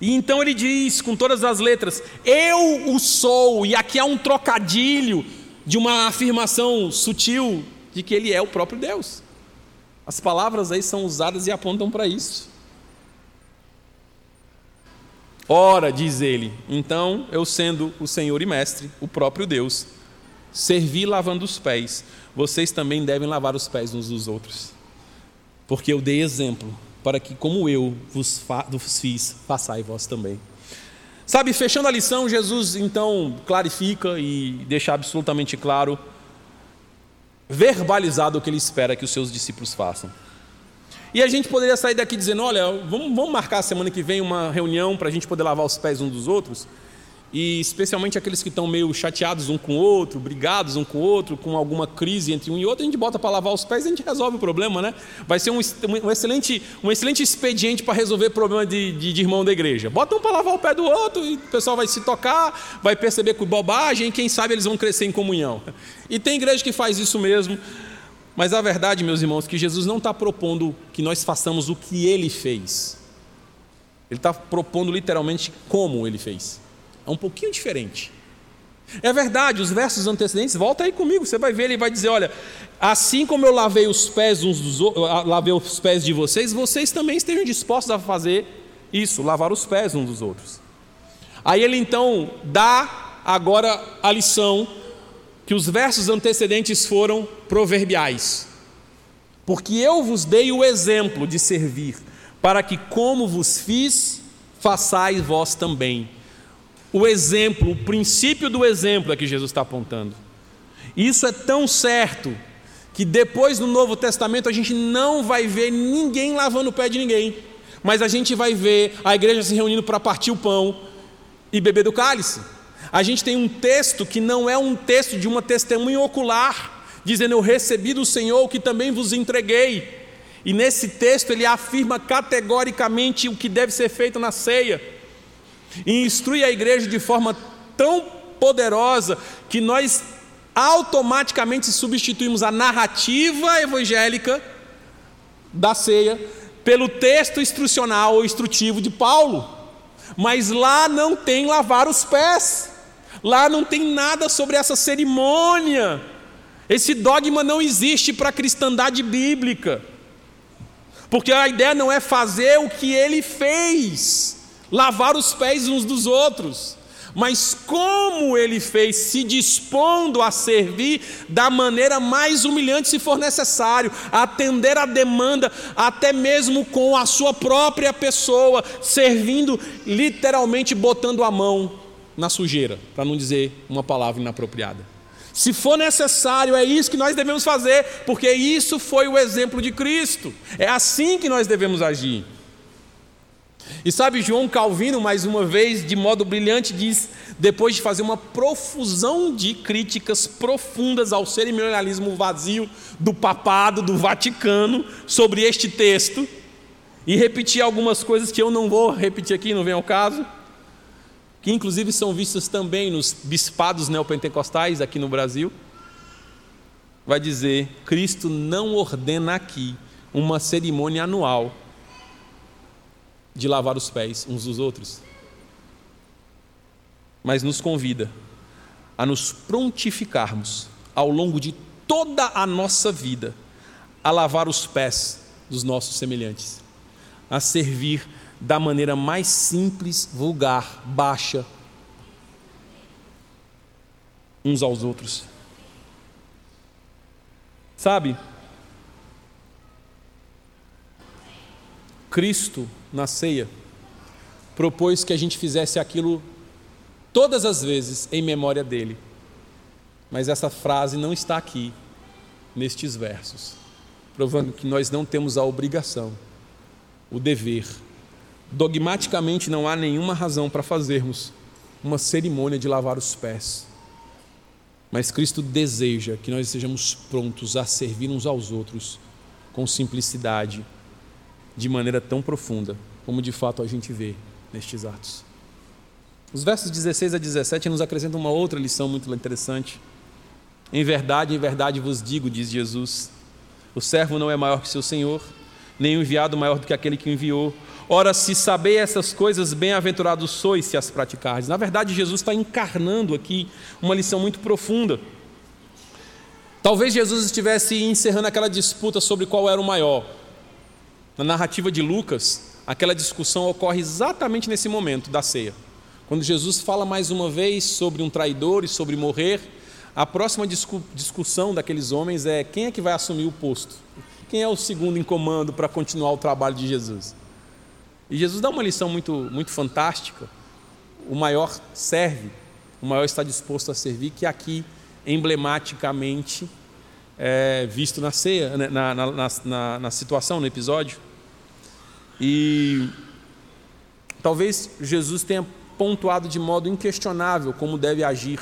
E então ele diz com todas as letras: Eu o sou, e aqui há um trocadilho de uma afirmação sutil de que ele é o próprio Deus. As palavras aí são usadas e apontam para isso. Ora, diz ele, então eu sendo o Senhor e Mestre, o próprio Deus, servi lavando os pés, vocês também devem lavar os pés uns dos outros. Porque eu dei exemplo, para que, como eu vos, vos fiz, façai vós também. Sabe, fechando a lição, Jesus então clarifica e deixa absolutamente claro, verbalizado o que ele espera que os seus discípulos façam. E a gente poderia sair daqui dizendo: olha, vamos, vamos marcar semana que vem uma reunião para a gente poder lavar os pés uns dos outros. E especialmente aqueles que estão meio chateados um com o outro, brigados um com o outro, com alguma crise entre um e outro, a gente bota para lavar os pés e a gente resolve o problema, né? Vai ser um, um excelente, um excelente expediente para resolver problema de, de, de, irmão da igreja. Bota um para lavar o pé do outro e o pessoal vai se tocar, vai perceber que bobagem, e quem sabe eles vão crescer em comunhão. E tem igreja que faz isso mesmo. Mas a verdade, meus irmãos, é que Jesus não está propondo que nós façamos o que ele fez. Ele está propondo literalmente como ele fez. É um pouquinho diferente. É verdade, os versos antecedentes, volta aí comigo, você vai ver, ele vai dizer: olha, assim como eu lavei os pés uns dos lavei os pés de vocês, vocês também estejam dispostos a fazer isso, lavar os pés uns dos outros. Aí ele então dá agora a lição que os versos antecedentes foram proverbiais. Porque eu vos dei o exemplo de servir, para que, como vos fiz, façais vós também. O exemplo, o princípio do exemplo é que Jesus está apontando. Isso é tão certo que depois do Novo Testamento a gente não vai ver ninguém lavando o pé de ninguém, mas a gente vai ver a igreja se reunindo para partir o pão e beber do cálice a gente tem um texto que não é um texto de uma testemunha ocular, dizendo: Eu recebi do Senhor o que também vos entreguei. E nesse texto ele afirma categoricamente o que deve ser feito na ceia, e instrui a igreja de forma tão poderosa que nós automaticamente substituímos a narrativa evangélica da ceia pelo texto instrucional ou instrutivo de Paulo. Mas lá não tem lavar os pés. Lá não tem nada sobre essa cerimônia. Esse dogma não existe para a cristandade bíblica. Porque a ideia não é fazer o que ele fez, lavar os pés uns dos outros, mas como ele fez, se dispondo a servir da maneira mais humilhante, se for necessário, atender a demanda, até mesmo com a sua própria pessoa, servindo, literalmente botando a mão na sujeira, para não dizer uma palavra inapropriada. Se for necessário, é isso que nós devemos fazer, porque isso foi o exemplo de Cristo. É assim que nós devemos agir. E sabe, João Calvino, mais uma vez, de modo brilhante, diz, depois de fazer uma profusão de críticas profundas ao cerimonialismo vazio do papado, do Vaticano, sobre este texto, e repetir algumas coisas que eu não vou repetir aqui, não vem ao caso que inclusive são vistas também nos bispados neopentecostais aqui no Brasil, vai dizer: Cristo não ordena aqui uma cerimônia anual de lavar os pés uns dos outros, mas nos convida a nos prontificarmos ao longo de toda a nossa vida a lavar os pés dos nossos semelhantes, a servir da maneira mais simples, vulgar, baixa, uns aos outros. Sabe? Cristo, na ceia, propôs que a gente fizesse aquilo todas as vezes em memória dele. Mas essa frase não está aqui, nestes versos, provando que nós não temos a obrigação, o dever. Dogmaticamente não há nenhuma razão para fazermos uma cerimônia de lavar os pés. Mas Cristo deseja que nós sejamos prontos a servir uns aos outros com simplicidade, de maneira tão profunda, como de fato a gente vê nestes atos. Os versos 16 a 17 nos acrescentam uma outra lição muito interessante. Em verdade, em verdade vos digo, diz Jesus: o servo não é maior que seu senhor, nem o enviado maior do que aquele que o enviou. Ora, se sabeis essas coisas, bem-aventurados sois se as praticardes. Na verdade, Jesus está encarnando aqui uma lição muito profunda. Talvez Jesus estivesse encerrando aquela disputa sobre qual era o maior. Na narrativa de Lucas, aquela discussão ocorre exatamente nesse momento da ceia. Quando Jesus fala mais uma vez sobre um traidor e sobre morrer, a próxima discussão daqueles homens é quem é que vai assumir o posto? Quem é o segundo em comando para continuar o trabalho de Jesus? E Jesus dá uma lição muito, muito fantástica. O maior serve, o maior está disposto a servir, que aqui, emblematicamente, é visto na ceia, né, na, na, na, na situação, no episódio. E talvez Jesus tenha pontuado de modo inquestionável como deve agir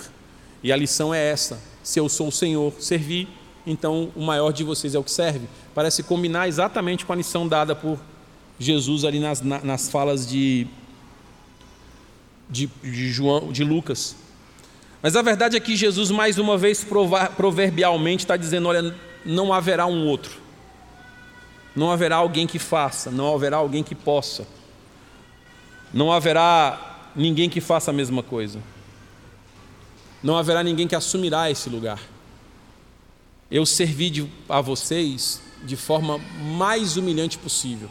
e a lição é essa: se eu sou o Senhor, servir, então o maior de vocês é o que serve. Parece combinar exatamente com a lição dada por Jesus ali nas, nas falas de, de, de, João, de Lucas. Mas a verdade é que Jesus, mais uma vez, proverbialmente, está dizendo: olha, não haverá um outro, não haverá alguém que faça, não haverá alguém que possa, não haverá ninguém que faça a mesma coisa não haverá ninguém que assumirá esse lugar. Eu servi a vocês de forma mais humilhante possível.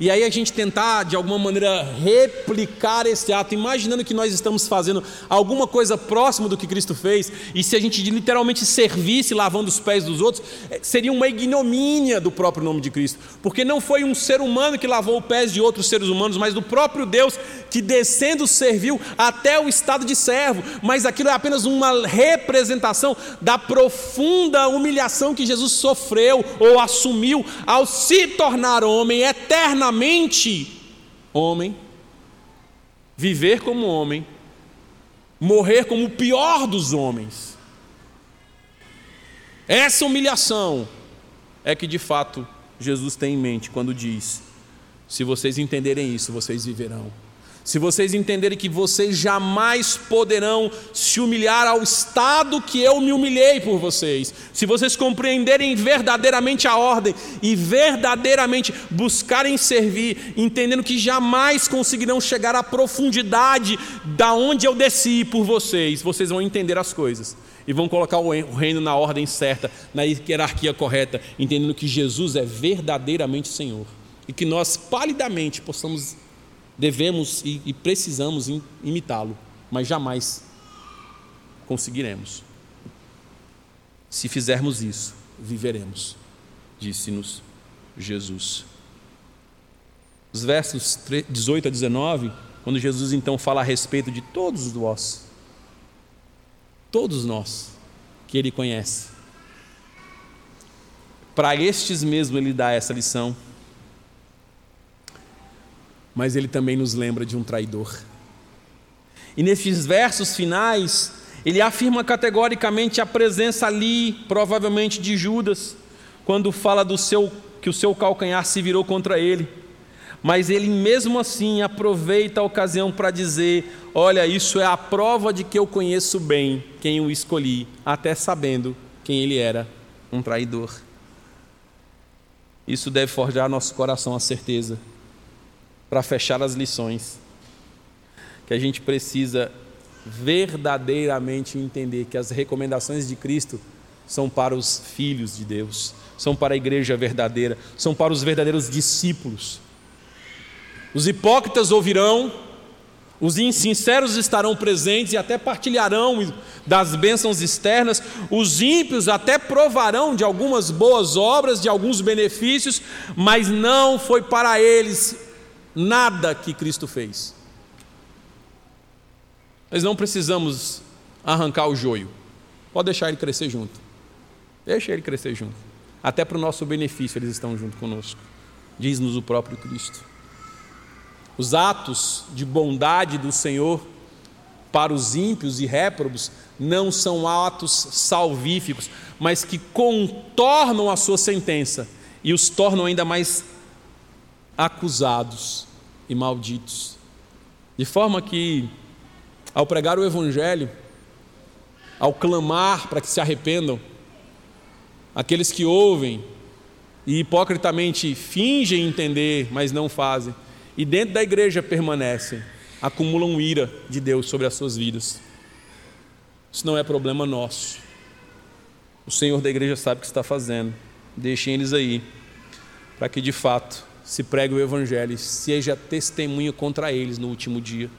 E aí a gente tentar, de alguma maneira, replicar esse ato, imaginando que nós estamos fazendo alguma coisa próxima do que Cristo fez, e se a gente literalmente servisse lavando os pés dos outros, eh, seria uma ignomínia do próprio nome de Cristo. Porque não foi um ser humano que lavou os pés de outros seres humanos, mas do próprio Deus que descendo serviu até o estado de servo. Mas aquilo é apenas uma representação da profunda humilhação que Jesus sofreu ou assumiu ao se tornar homem eternamente eternamente homem, viver como homem, morrer como o pior dos homens. Essa humilhação é que de fato Jesus tem em mente quando diz: se vocês entenderem isso, vocês viverão se vocês entenderem que vocês jamais poderão se humilhar ao estado que eu me humilhei por vocês, se vocês compreenderem verdadeiramente a ordem e verdadeiramente buscarem servir, entendendo que jamais conseguirão chegar à profundidade da onde eu desci por vocês, vocês vão entender as coisas e vão colocar o reino na ordem certa, na hierarquia correta, entendendo que Jesus é verdadeiramente Senhor e que nós palidamente possamos devemos e, e precisamos imitá-lo, mas jamais conseguiremos. Se fizermos isso, viveremos, disse-nos Jesus. Os versos 18 a 19, quando Jesus então fala a respeito de todos nós, todos nós que Ele conhece, para estes mesmo Ele dá essa lição mas ele também nos lembra de um traidor. E nesses versos finais, ele afirma categoricamente a presença ali, provavelmente de Judas, quando fala do seu que o seu calcanhar se virou contra ele. Mas ele mesmo assim aproveita a ocasião para dizer: "Olha, isso é a prova de que eu conheço bem quem o escolhi, até sabendo quem ele era, um traidor." Isso deve forjar nosso coração a certeza para fechar as lições, que a gente precisa verdadeiramente entender que as recomendações de Cristo são para os filhos de Deus, são para a igreja verdadeira, são para os verdadeiros discípulos. Os hipócritas ouvirão, os insinceros estarão presentes e até partilharão das bênçãos externas, os ímpios até provarão de algumas boas obras, de alguns benefícios, mas não foi para eles nada que Cristo fez. Nós não precisamos arrancar o joio, pode deixar ele crescer junto, deixa ele crescer junto, até para o nosso benefício eles estão junto conosco, diz-nos o próprio Cristo. Os atos de bondade do Senhor para os ímpios e réprobos não são atos salvíficos, mas que contornam a sua sentença e os tornam ainda mais acusados e malditos. De forma que, ao pregar o Evangelho, ao clamar para que se arrependam, aqueles que ouvem e hipocritamente fingem entender, mas não fazem, e dentro da igreja permanecem, acumulam ira de Deus sobre as suas vidas. Isso não é problema nosso. O Senhor da igreja sabe o que está fazendo. Deixem eles aí, para que de fato se pregue o Evangelho seja testemunha contra eles no último dia.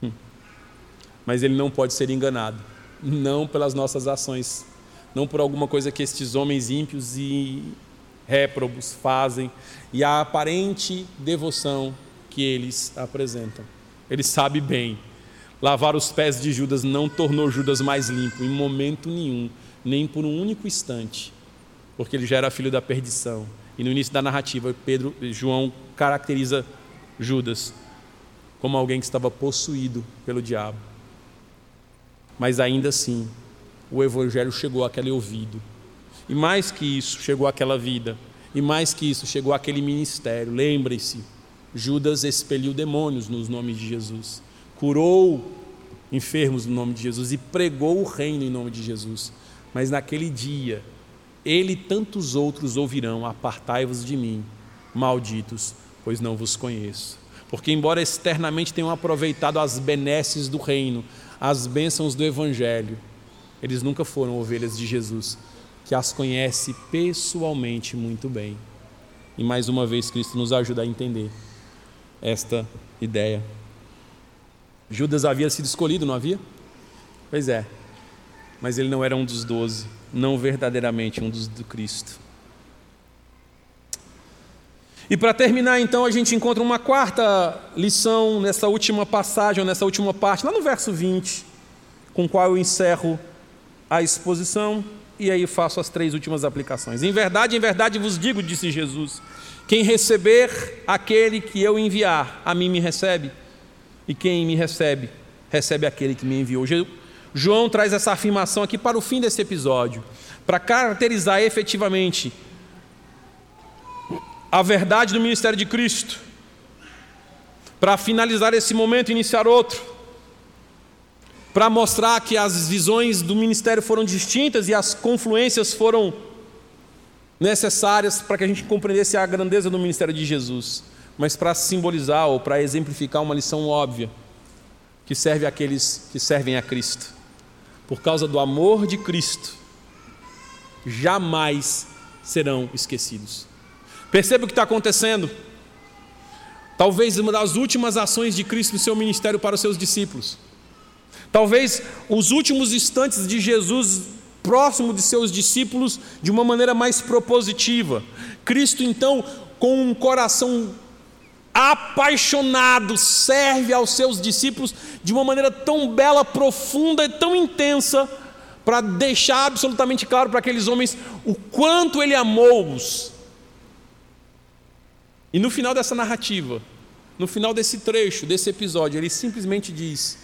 Hum. Mas ele não pode ser enganado, não pelas nossas ações, não por alguma coisa que estes homens ímpios e réprobos fazem e a aparente devoção que eles apresentam. Ele sabe bem. Lavar os pés de Judas não tornou Judas mais limpo em momento nenhum, nem por um único instante, porque ele já era filho da perdição. E no início da narrativa, Pedro, João caracteriza Judas como alguém que estava possuído pelo diabo. Mas ainda assim, o evangelho chegou àquele ouvido e mais que isso, chegou aquela vida. E mais que isso, chegou aquele ministério. Lembre-se, Judas expeliu demônios nos nomes de Jesus, curou enfermos no nome de Jesus e pregou o reino em nome de Jesus. Mas naquele dia, ele e tantos outros ouvirão: Apartai-vos de mim, malditos, pois não vos conheço. Porque, embora externamente tenham aproveitado as benesses do reino, as bênçãos do evangelho, eles nunca foram ovelhas de Jesus, que as conhece pessoalmente muito bem. E mais uma vez, Cristo nos ajuda a entender esta ideia. Judas havia sido escolhido, não havia? Pois é, mas ele não era um dos doze, não verdadeiramente um dos do Cristo. E para terminar, então, a gente encontra uma quarta lição nessa última passagem, nessa última parte, lá no verso 20, com o qual eu encerro a exposição e aí faço as três últimas aplicações. Em verdade, em verdade vos digo, disse Jesus: quem receber aquele que eu enviar, a mim me recebe, e quem me recebe, recebe aquele que me enviou. João traz essa afirmação aqui para o fim desse episódio, para caracterizar efetivamente a verdade do ministério de Cristo, para finalizar esse momento e iniciar outro para mostrar que as visões do ministério foram distintas e as confluências foram necessárias para que a gente compreendesse a grandeza do ministério de Jesus, mas para simbolizar ou para exemplificar uma lição óbvia que serve àqueles que servem a Cristo. Por causa do amor de Cristo, jamais serão esquecidos. Perceba o que está acontecendo. Talvez uma das últimas ações de Cristo no seu ministério para os seus discípulos Talvez os últimos instantes de Jesus próximo de seus discípulos de uma maneira mais propositiva. Cristo, então, com um coração apaixonado, serve aos seus discípulos de uma maneira tão bela, profunda e tão intensa, para deixar absolutamente claro para aqueles homens o quanto ele amou-os. E no final dessa narrativa, no final desse trecho, desse episódio, ele simplesmente diz: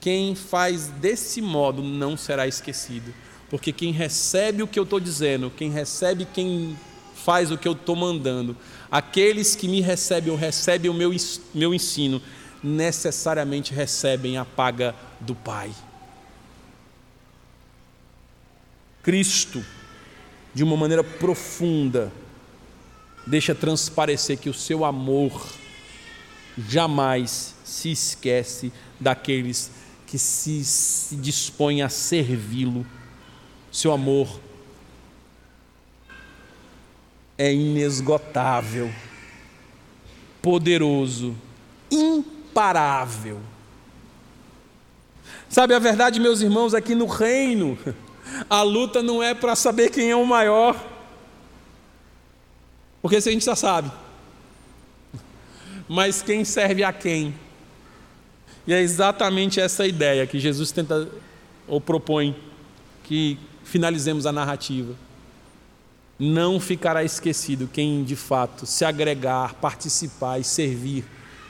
quem faz desse modo não será esquecido, porque quem recebe o que eu estou dizendo, quem recebe quem faz o que eu estou mandando, aqueles que me recebem ou recebem o meu, meu ensino, necessariamente recebem a paga do Pai. Cristo, de uma maneira profunda, deixa transparecer que o seu amor jamais se esquece daqueles que se, se dispõe a servi-lo. Seu amor é inesgotável, poderoso, imparável. Sabe, a verdade, meus irmãos, aqui no reino, a luta não é para saber quem é o maior, porque isso a gente já sabe, mas quem serve a quem. E é exatamente essa ideia que Jesus tenta ou propõe que finalizemos a narrativa. Não ficará esquecido quem de fato se agregar, participar e servir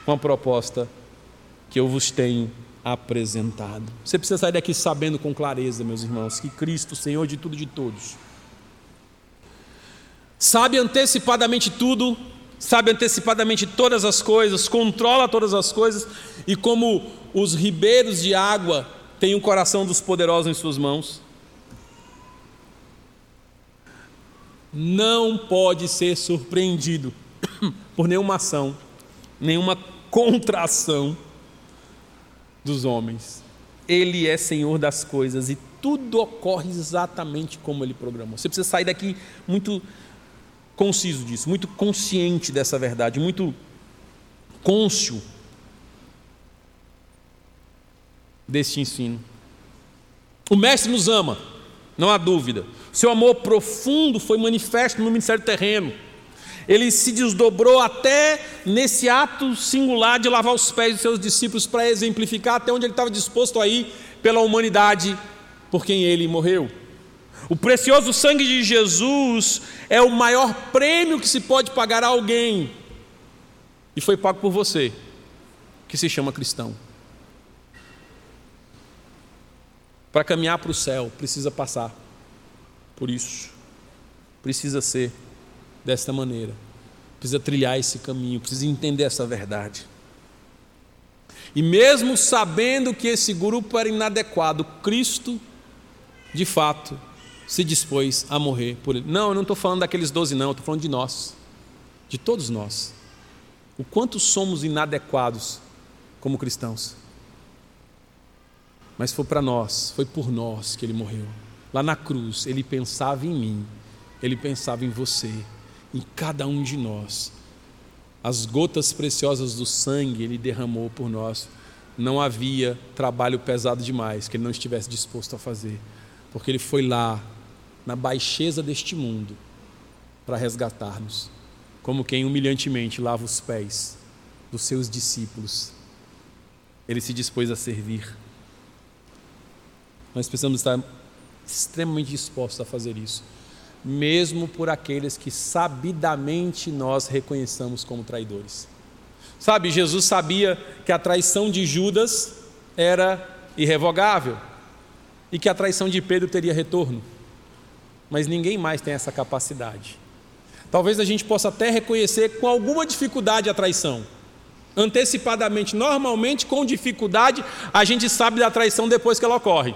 com a proposta que eu vos tenho apresentado. Você precisa sair daqui sabendo com clareza, meus irmãos, que Cristo, Senhor de tudo e de todos, sabe antecipadamente tudo, sabe antecipadamente todas as coisas, controla todas as coisas, e como os ribeiros de água têm o coração dos poderosos em suas mãos, não pode ser surpreendido *clears throat* por nenhuma ação, nenhuma contração dos homens. Ele é Senhor das coisas e tudo ocorre exatamente como ele programou. Você precisa sair daqui muito conciso disso, muito consciente dessa verdade, muito cônscio deste ensino. O Mestre nos ama, não há dúvida. Seu amor profundo foi manifesto no ministério terreno. Ele se desdobrou até nesse ato singular de lavar os pés dos seus discípulos para exemplificar até onde ele estava disposto a ir pela humanidade por quem ele morreu. O precioso sangue de Jesus é o maior prêmio que se pode pagar a alguém, e foi pago por você, que se chama cristão. Para caminhar para o céu, precisa passar por isso. Precisa ser desta maneira. Precisa trilhar esse caminho, precisa entender essa verdade. E mesmo sabendo que esse grupo era inadequado, Cristo, de fato, se dispôs a morrer por ele. Não, eu não estou falando daqueles doze, não, eu estou falando de nós, de todos nós. O quanto somos inadequados como cristãos. Mas foi para nós, foi por nós que ele morreu. Lá na cruz, ele pensava em mim, ele pensava em você, em cada um de nós. As gotas preciosas do sangue ele derramou por nós. Não havia trabalho pesado demais que ele não estivesse disposto a fazer, porque ele foi lá, na baixeza deste mundo, para resgatar-nos, como quem humilhantemente lava os pés dos seus discípulos. Ele se dispôs a servir. Nós precisamos estar extremamente dispostos a fazer isso, mesmo por aqueles que sabidamente nós reconheçamos como traidores. Sabe, Jesus sabia que a traição de Judas era irrevogável e que a traição de Pedro teria retorno, mas ninguém mais tem essa capacidade. Talvez a gente possa até reconhecer com alguma dificuldade a traição. Antecipadamente, normalmente com dificuldade, a gente sabe da traição depois que ela ocorre.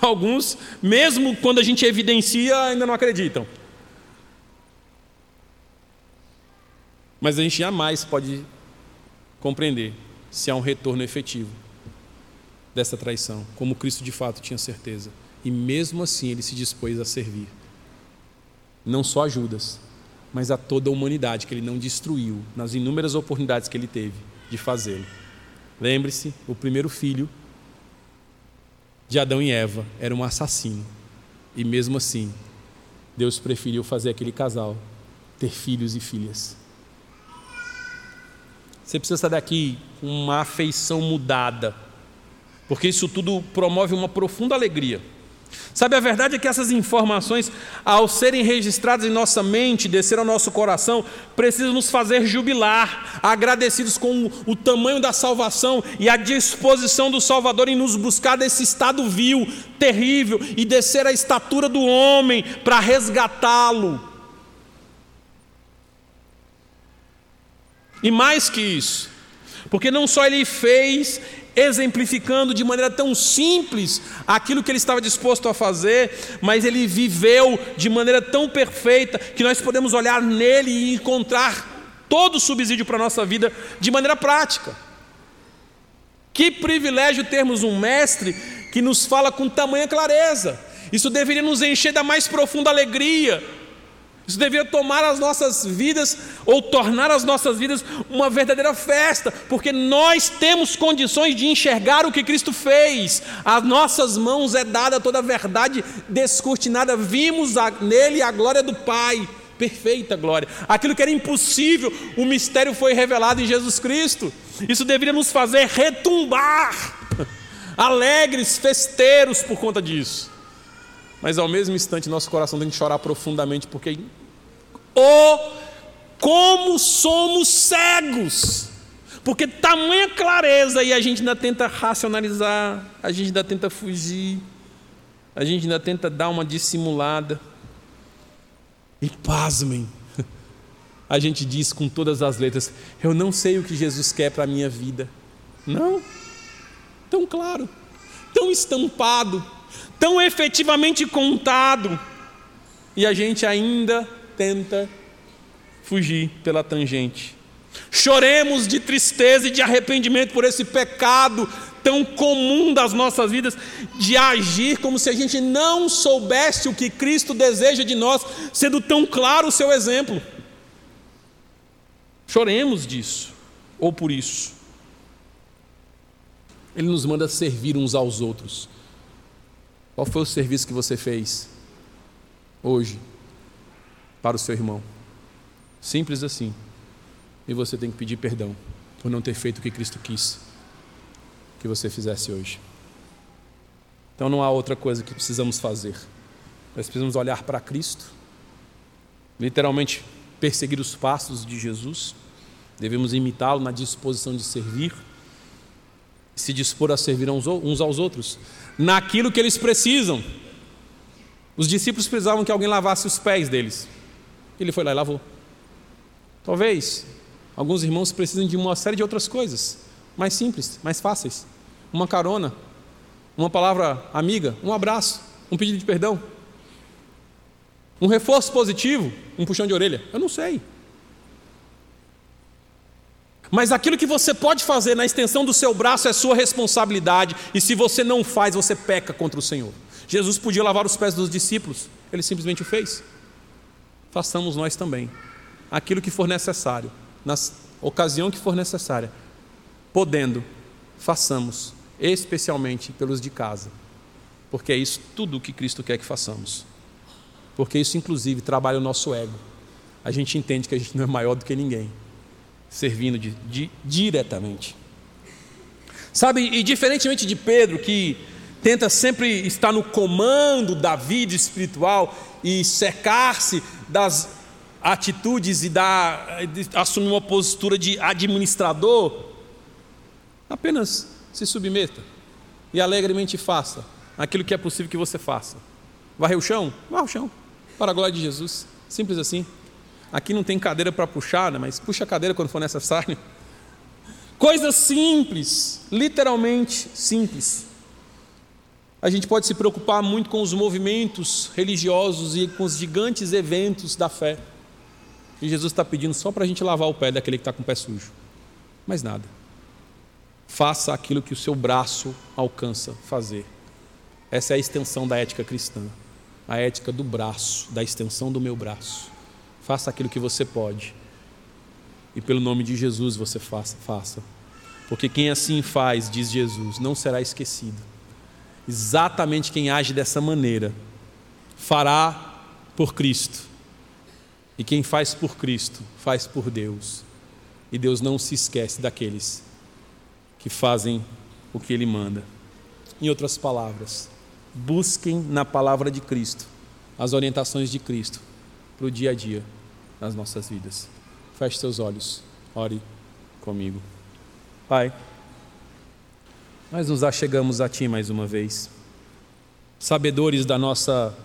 Alguns, mesmo quando a gente evidencia, ainda não acreditam. Mas a gente jamais pode compreender se há um retorno efetivo dessa traição, como Cristo de fato tinha certeza. E mesmo assim ele se dispôs a servir. Não só a Judas, mas a toda a humanidade que ele não destruiu nas inúmeras oportunidades que ele teve de fazê-lo. Lembre-se, o primeiro filho de Adão e Eva era um assassino. E mesmo assim, Deus preferiu fazer aquele casal ter filhos e filhas. Você precisa sair daqui com uma afeição mudada, porque isso tudo promove uma profunda alegria. Sabe, a verdade é que essas informações, ao serem registradas em nossa mente, descer ao nosso coração, precisam nos fazer jubilar, agradecidos com o tamanho da salvação e a disposição do Salvador em nos buscar desse estado vil, terrível, e descer a estatura do homem para resgatá-lo. E mais que isso, porque não só ele fez exemplificando de maneira tão simples aquilo que ele estava disposto a fazer, mas ele viveu de maneira tão perfeita que nós podemos olhar nele e encontrar todo o subsídio para a nossa vida de maneira prática. Que privilégio termos um mestre que nos fala com tamanha clareza. Isso deveria nos encher da mais profunda alegria Isso deveria tomar as nossas vidas ou tornar as nossas vidas uma verdadeira festa, porque nós temos condições de enxergar o que Cristo fez. Às nossas mãos é dada toda a verdade descortinada. Vimos a, nele a glória do Pai, perfeita glória. Aquilo que era impossível, o mistério foi revelado em Jesus Cristo. Isso deveria nos fazer retumbar, *laughs* alegres, festeiros por conta disso. Mas ao mesmo instante, nosso coração tem que chorar profundamente, porque oh, como somos cegos! Porque tamanha clareza e a gente ainda tenta racionalizar, a gente ainda tenta fugir, a gente ainda tenta dar uma dissimulada. E pasmem, *laughs* a gente diz com todas as letras: Eu não sei o que Jesus quer para a minha vida. Não, tão claro, tão estampado tão efetivamente contado, e a gente ainda tenta fugir pela tangente. Choremos de tristeza e de arrependimento por esse pecado tão comum das nossas vidas, de agir como se a gente não soubesse o que Cristo deseja de nós, sendo tão claro o seu exemplo. Choremos disso, ou por isso. Ele nos manda servir uns aos outros. Qual foi o serviço que você fez hoje para o seu irmão? Simples assim. E você tem que pedir perdão por não ter feito o que Cristo quis que você fizesse hoje. Então não há outra coisa que precisamos fazer. Nós precisamos olhar para Cristo, literalmente perseguir os passos de Jesus, devemos imitá-lo na disposição de servir, se dispor a servir uns aos outros, naquilo que eles precisam. Os discípulos precisavam que alguém lavasse os pés deles. Ele foi lá e lavou. Talvez alguns irmãos precisem de uma série de outras coisas, mais simples, mais fáceis. Uma carona, uma palavra amiga, um abraço, um pedido de perdão. Um reforço positivo, um puxão de orelha. Eu não sei. Mas aquilo que você pode fazer na extensão do seu braço é sua responsabilidade, e se você não faz, você peca contra o Senhor. Jesus podia lavar os pés dos discípulos, ele simplesmente o fez. Façamos nós também aquilo que for necessário, na ocasião que for necessária, podendo, façamos, especialmente pelos de casa, porque é isso tudo o que Cristo quer que façamos. Porque isso, inclusive, trabalha o nosso ego. A gente entende que a gente não é maior do que ninguém servindo de, de, diretamente. Sabe, e diferentemente de Pedro, que tenta sempre estar no comando da vida espiritual e secar-se das atitudes e da, assumir uma postura de administrador, apenas se submeta e alegremente faça aquilo que é possível que você faça. Varrer o chão? Varre o chão, para a glória de Jesus. Simples assim. Aqui não tem cadeira para puxar, né? mas puxa a cadeira quando for necessário. Coisas simples, literalmente simples. A gente pode se preocupar muito com os movimentos religiosos e com os gigantes eventos da fé. E Jesus está pedindo só para a gente lavar o pé daquele que está com o pé sujo. Mais nada. Faça aquilo que o seu braço alcança fazer. Essa é a extensão da ética cristã. A ética do braço, da extensão do meu braço. Faça aquilo que você pode. E pelo nome de Jesus você faça, faça. Porque quem assim faz, diz Jesus, não será esquecido. Exatamente quem age dessa maneira fará por Cristo. E quem faz por Cristo, faz por Deus. E Deus não se esquece daqueles que fazem o que Ele manda. Em outras palavras, busquem na palavra de Cristo as orientações de Cristo para o dia a dia nas nossas vidas. Feche seus olhos, ore comigo. Pai, nós nos achegamos a Ti mais uma vez, sabedores da nossa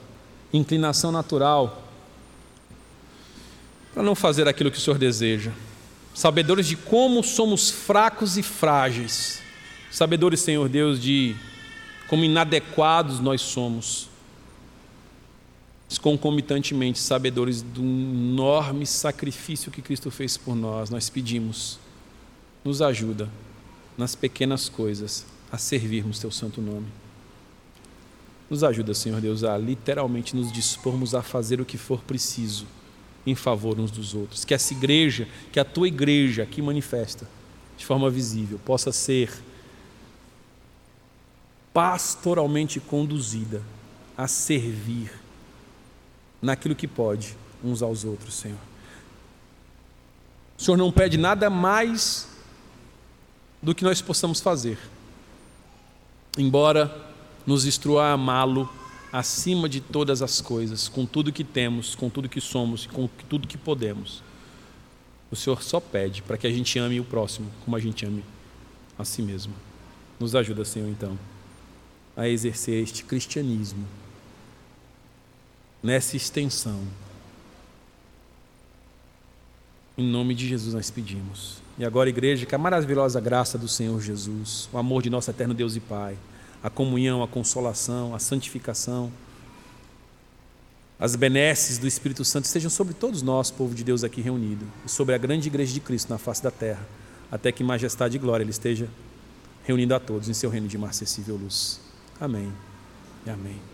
inclinação natural para não fazer aquilo que o Senhor deseja, sabedores de como somos fracos e frágeis, sabedores, Senhor Deus, de como inadequados nós somos concomitantemente sabedores do enorme sacrifício que Cristo fez por nós, nós pedimos, nos ajuda nas pequenas coisas a servirmos Teu santo nome. Nos ajuda, Senhor Deus, a literalmente nos dispormos a fazer o que for preciso em favor uns dos outros. Que essa igreja, que a tua igreja aqui manifesta de forma visível, possa ser pastoralmente conduzida a servir naquilo que pode uns aos outros, Senhor. O Senhor não pede nada mais do que nós possamos fazer, embora nos instrua a amá-lo acima de todas as coisas, com tudo que temos, com tudo que somos, com tudo que podemos. O Senhor só pede para que a gente ame o próximo como a gente ame a si mesmo. Nos ajuda, Senhor, então, a exercer este cristianismo nessa extensão. Em nome de Jesus nós pedimos. E agora, igreja, que a maravilhosa graça do Senhor Jesus, o amor de nosso eterno Deus e Pai, a comunhão, a consolação, a santificação, as benesses do Espírito Santo estejam sobre todos nós, povo de Deus aqui reunido, e sobre a grande igreja de Cristo na face da terra, até que majestade e glória Ele esteja reunindo a todos em seu reino de marcessível luz. Amém e amém.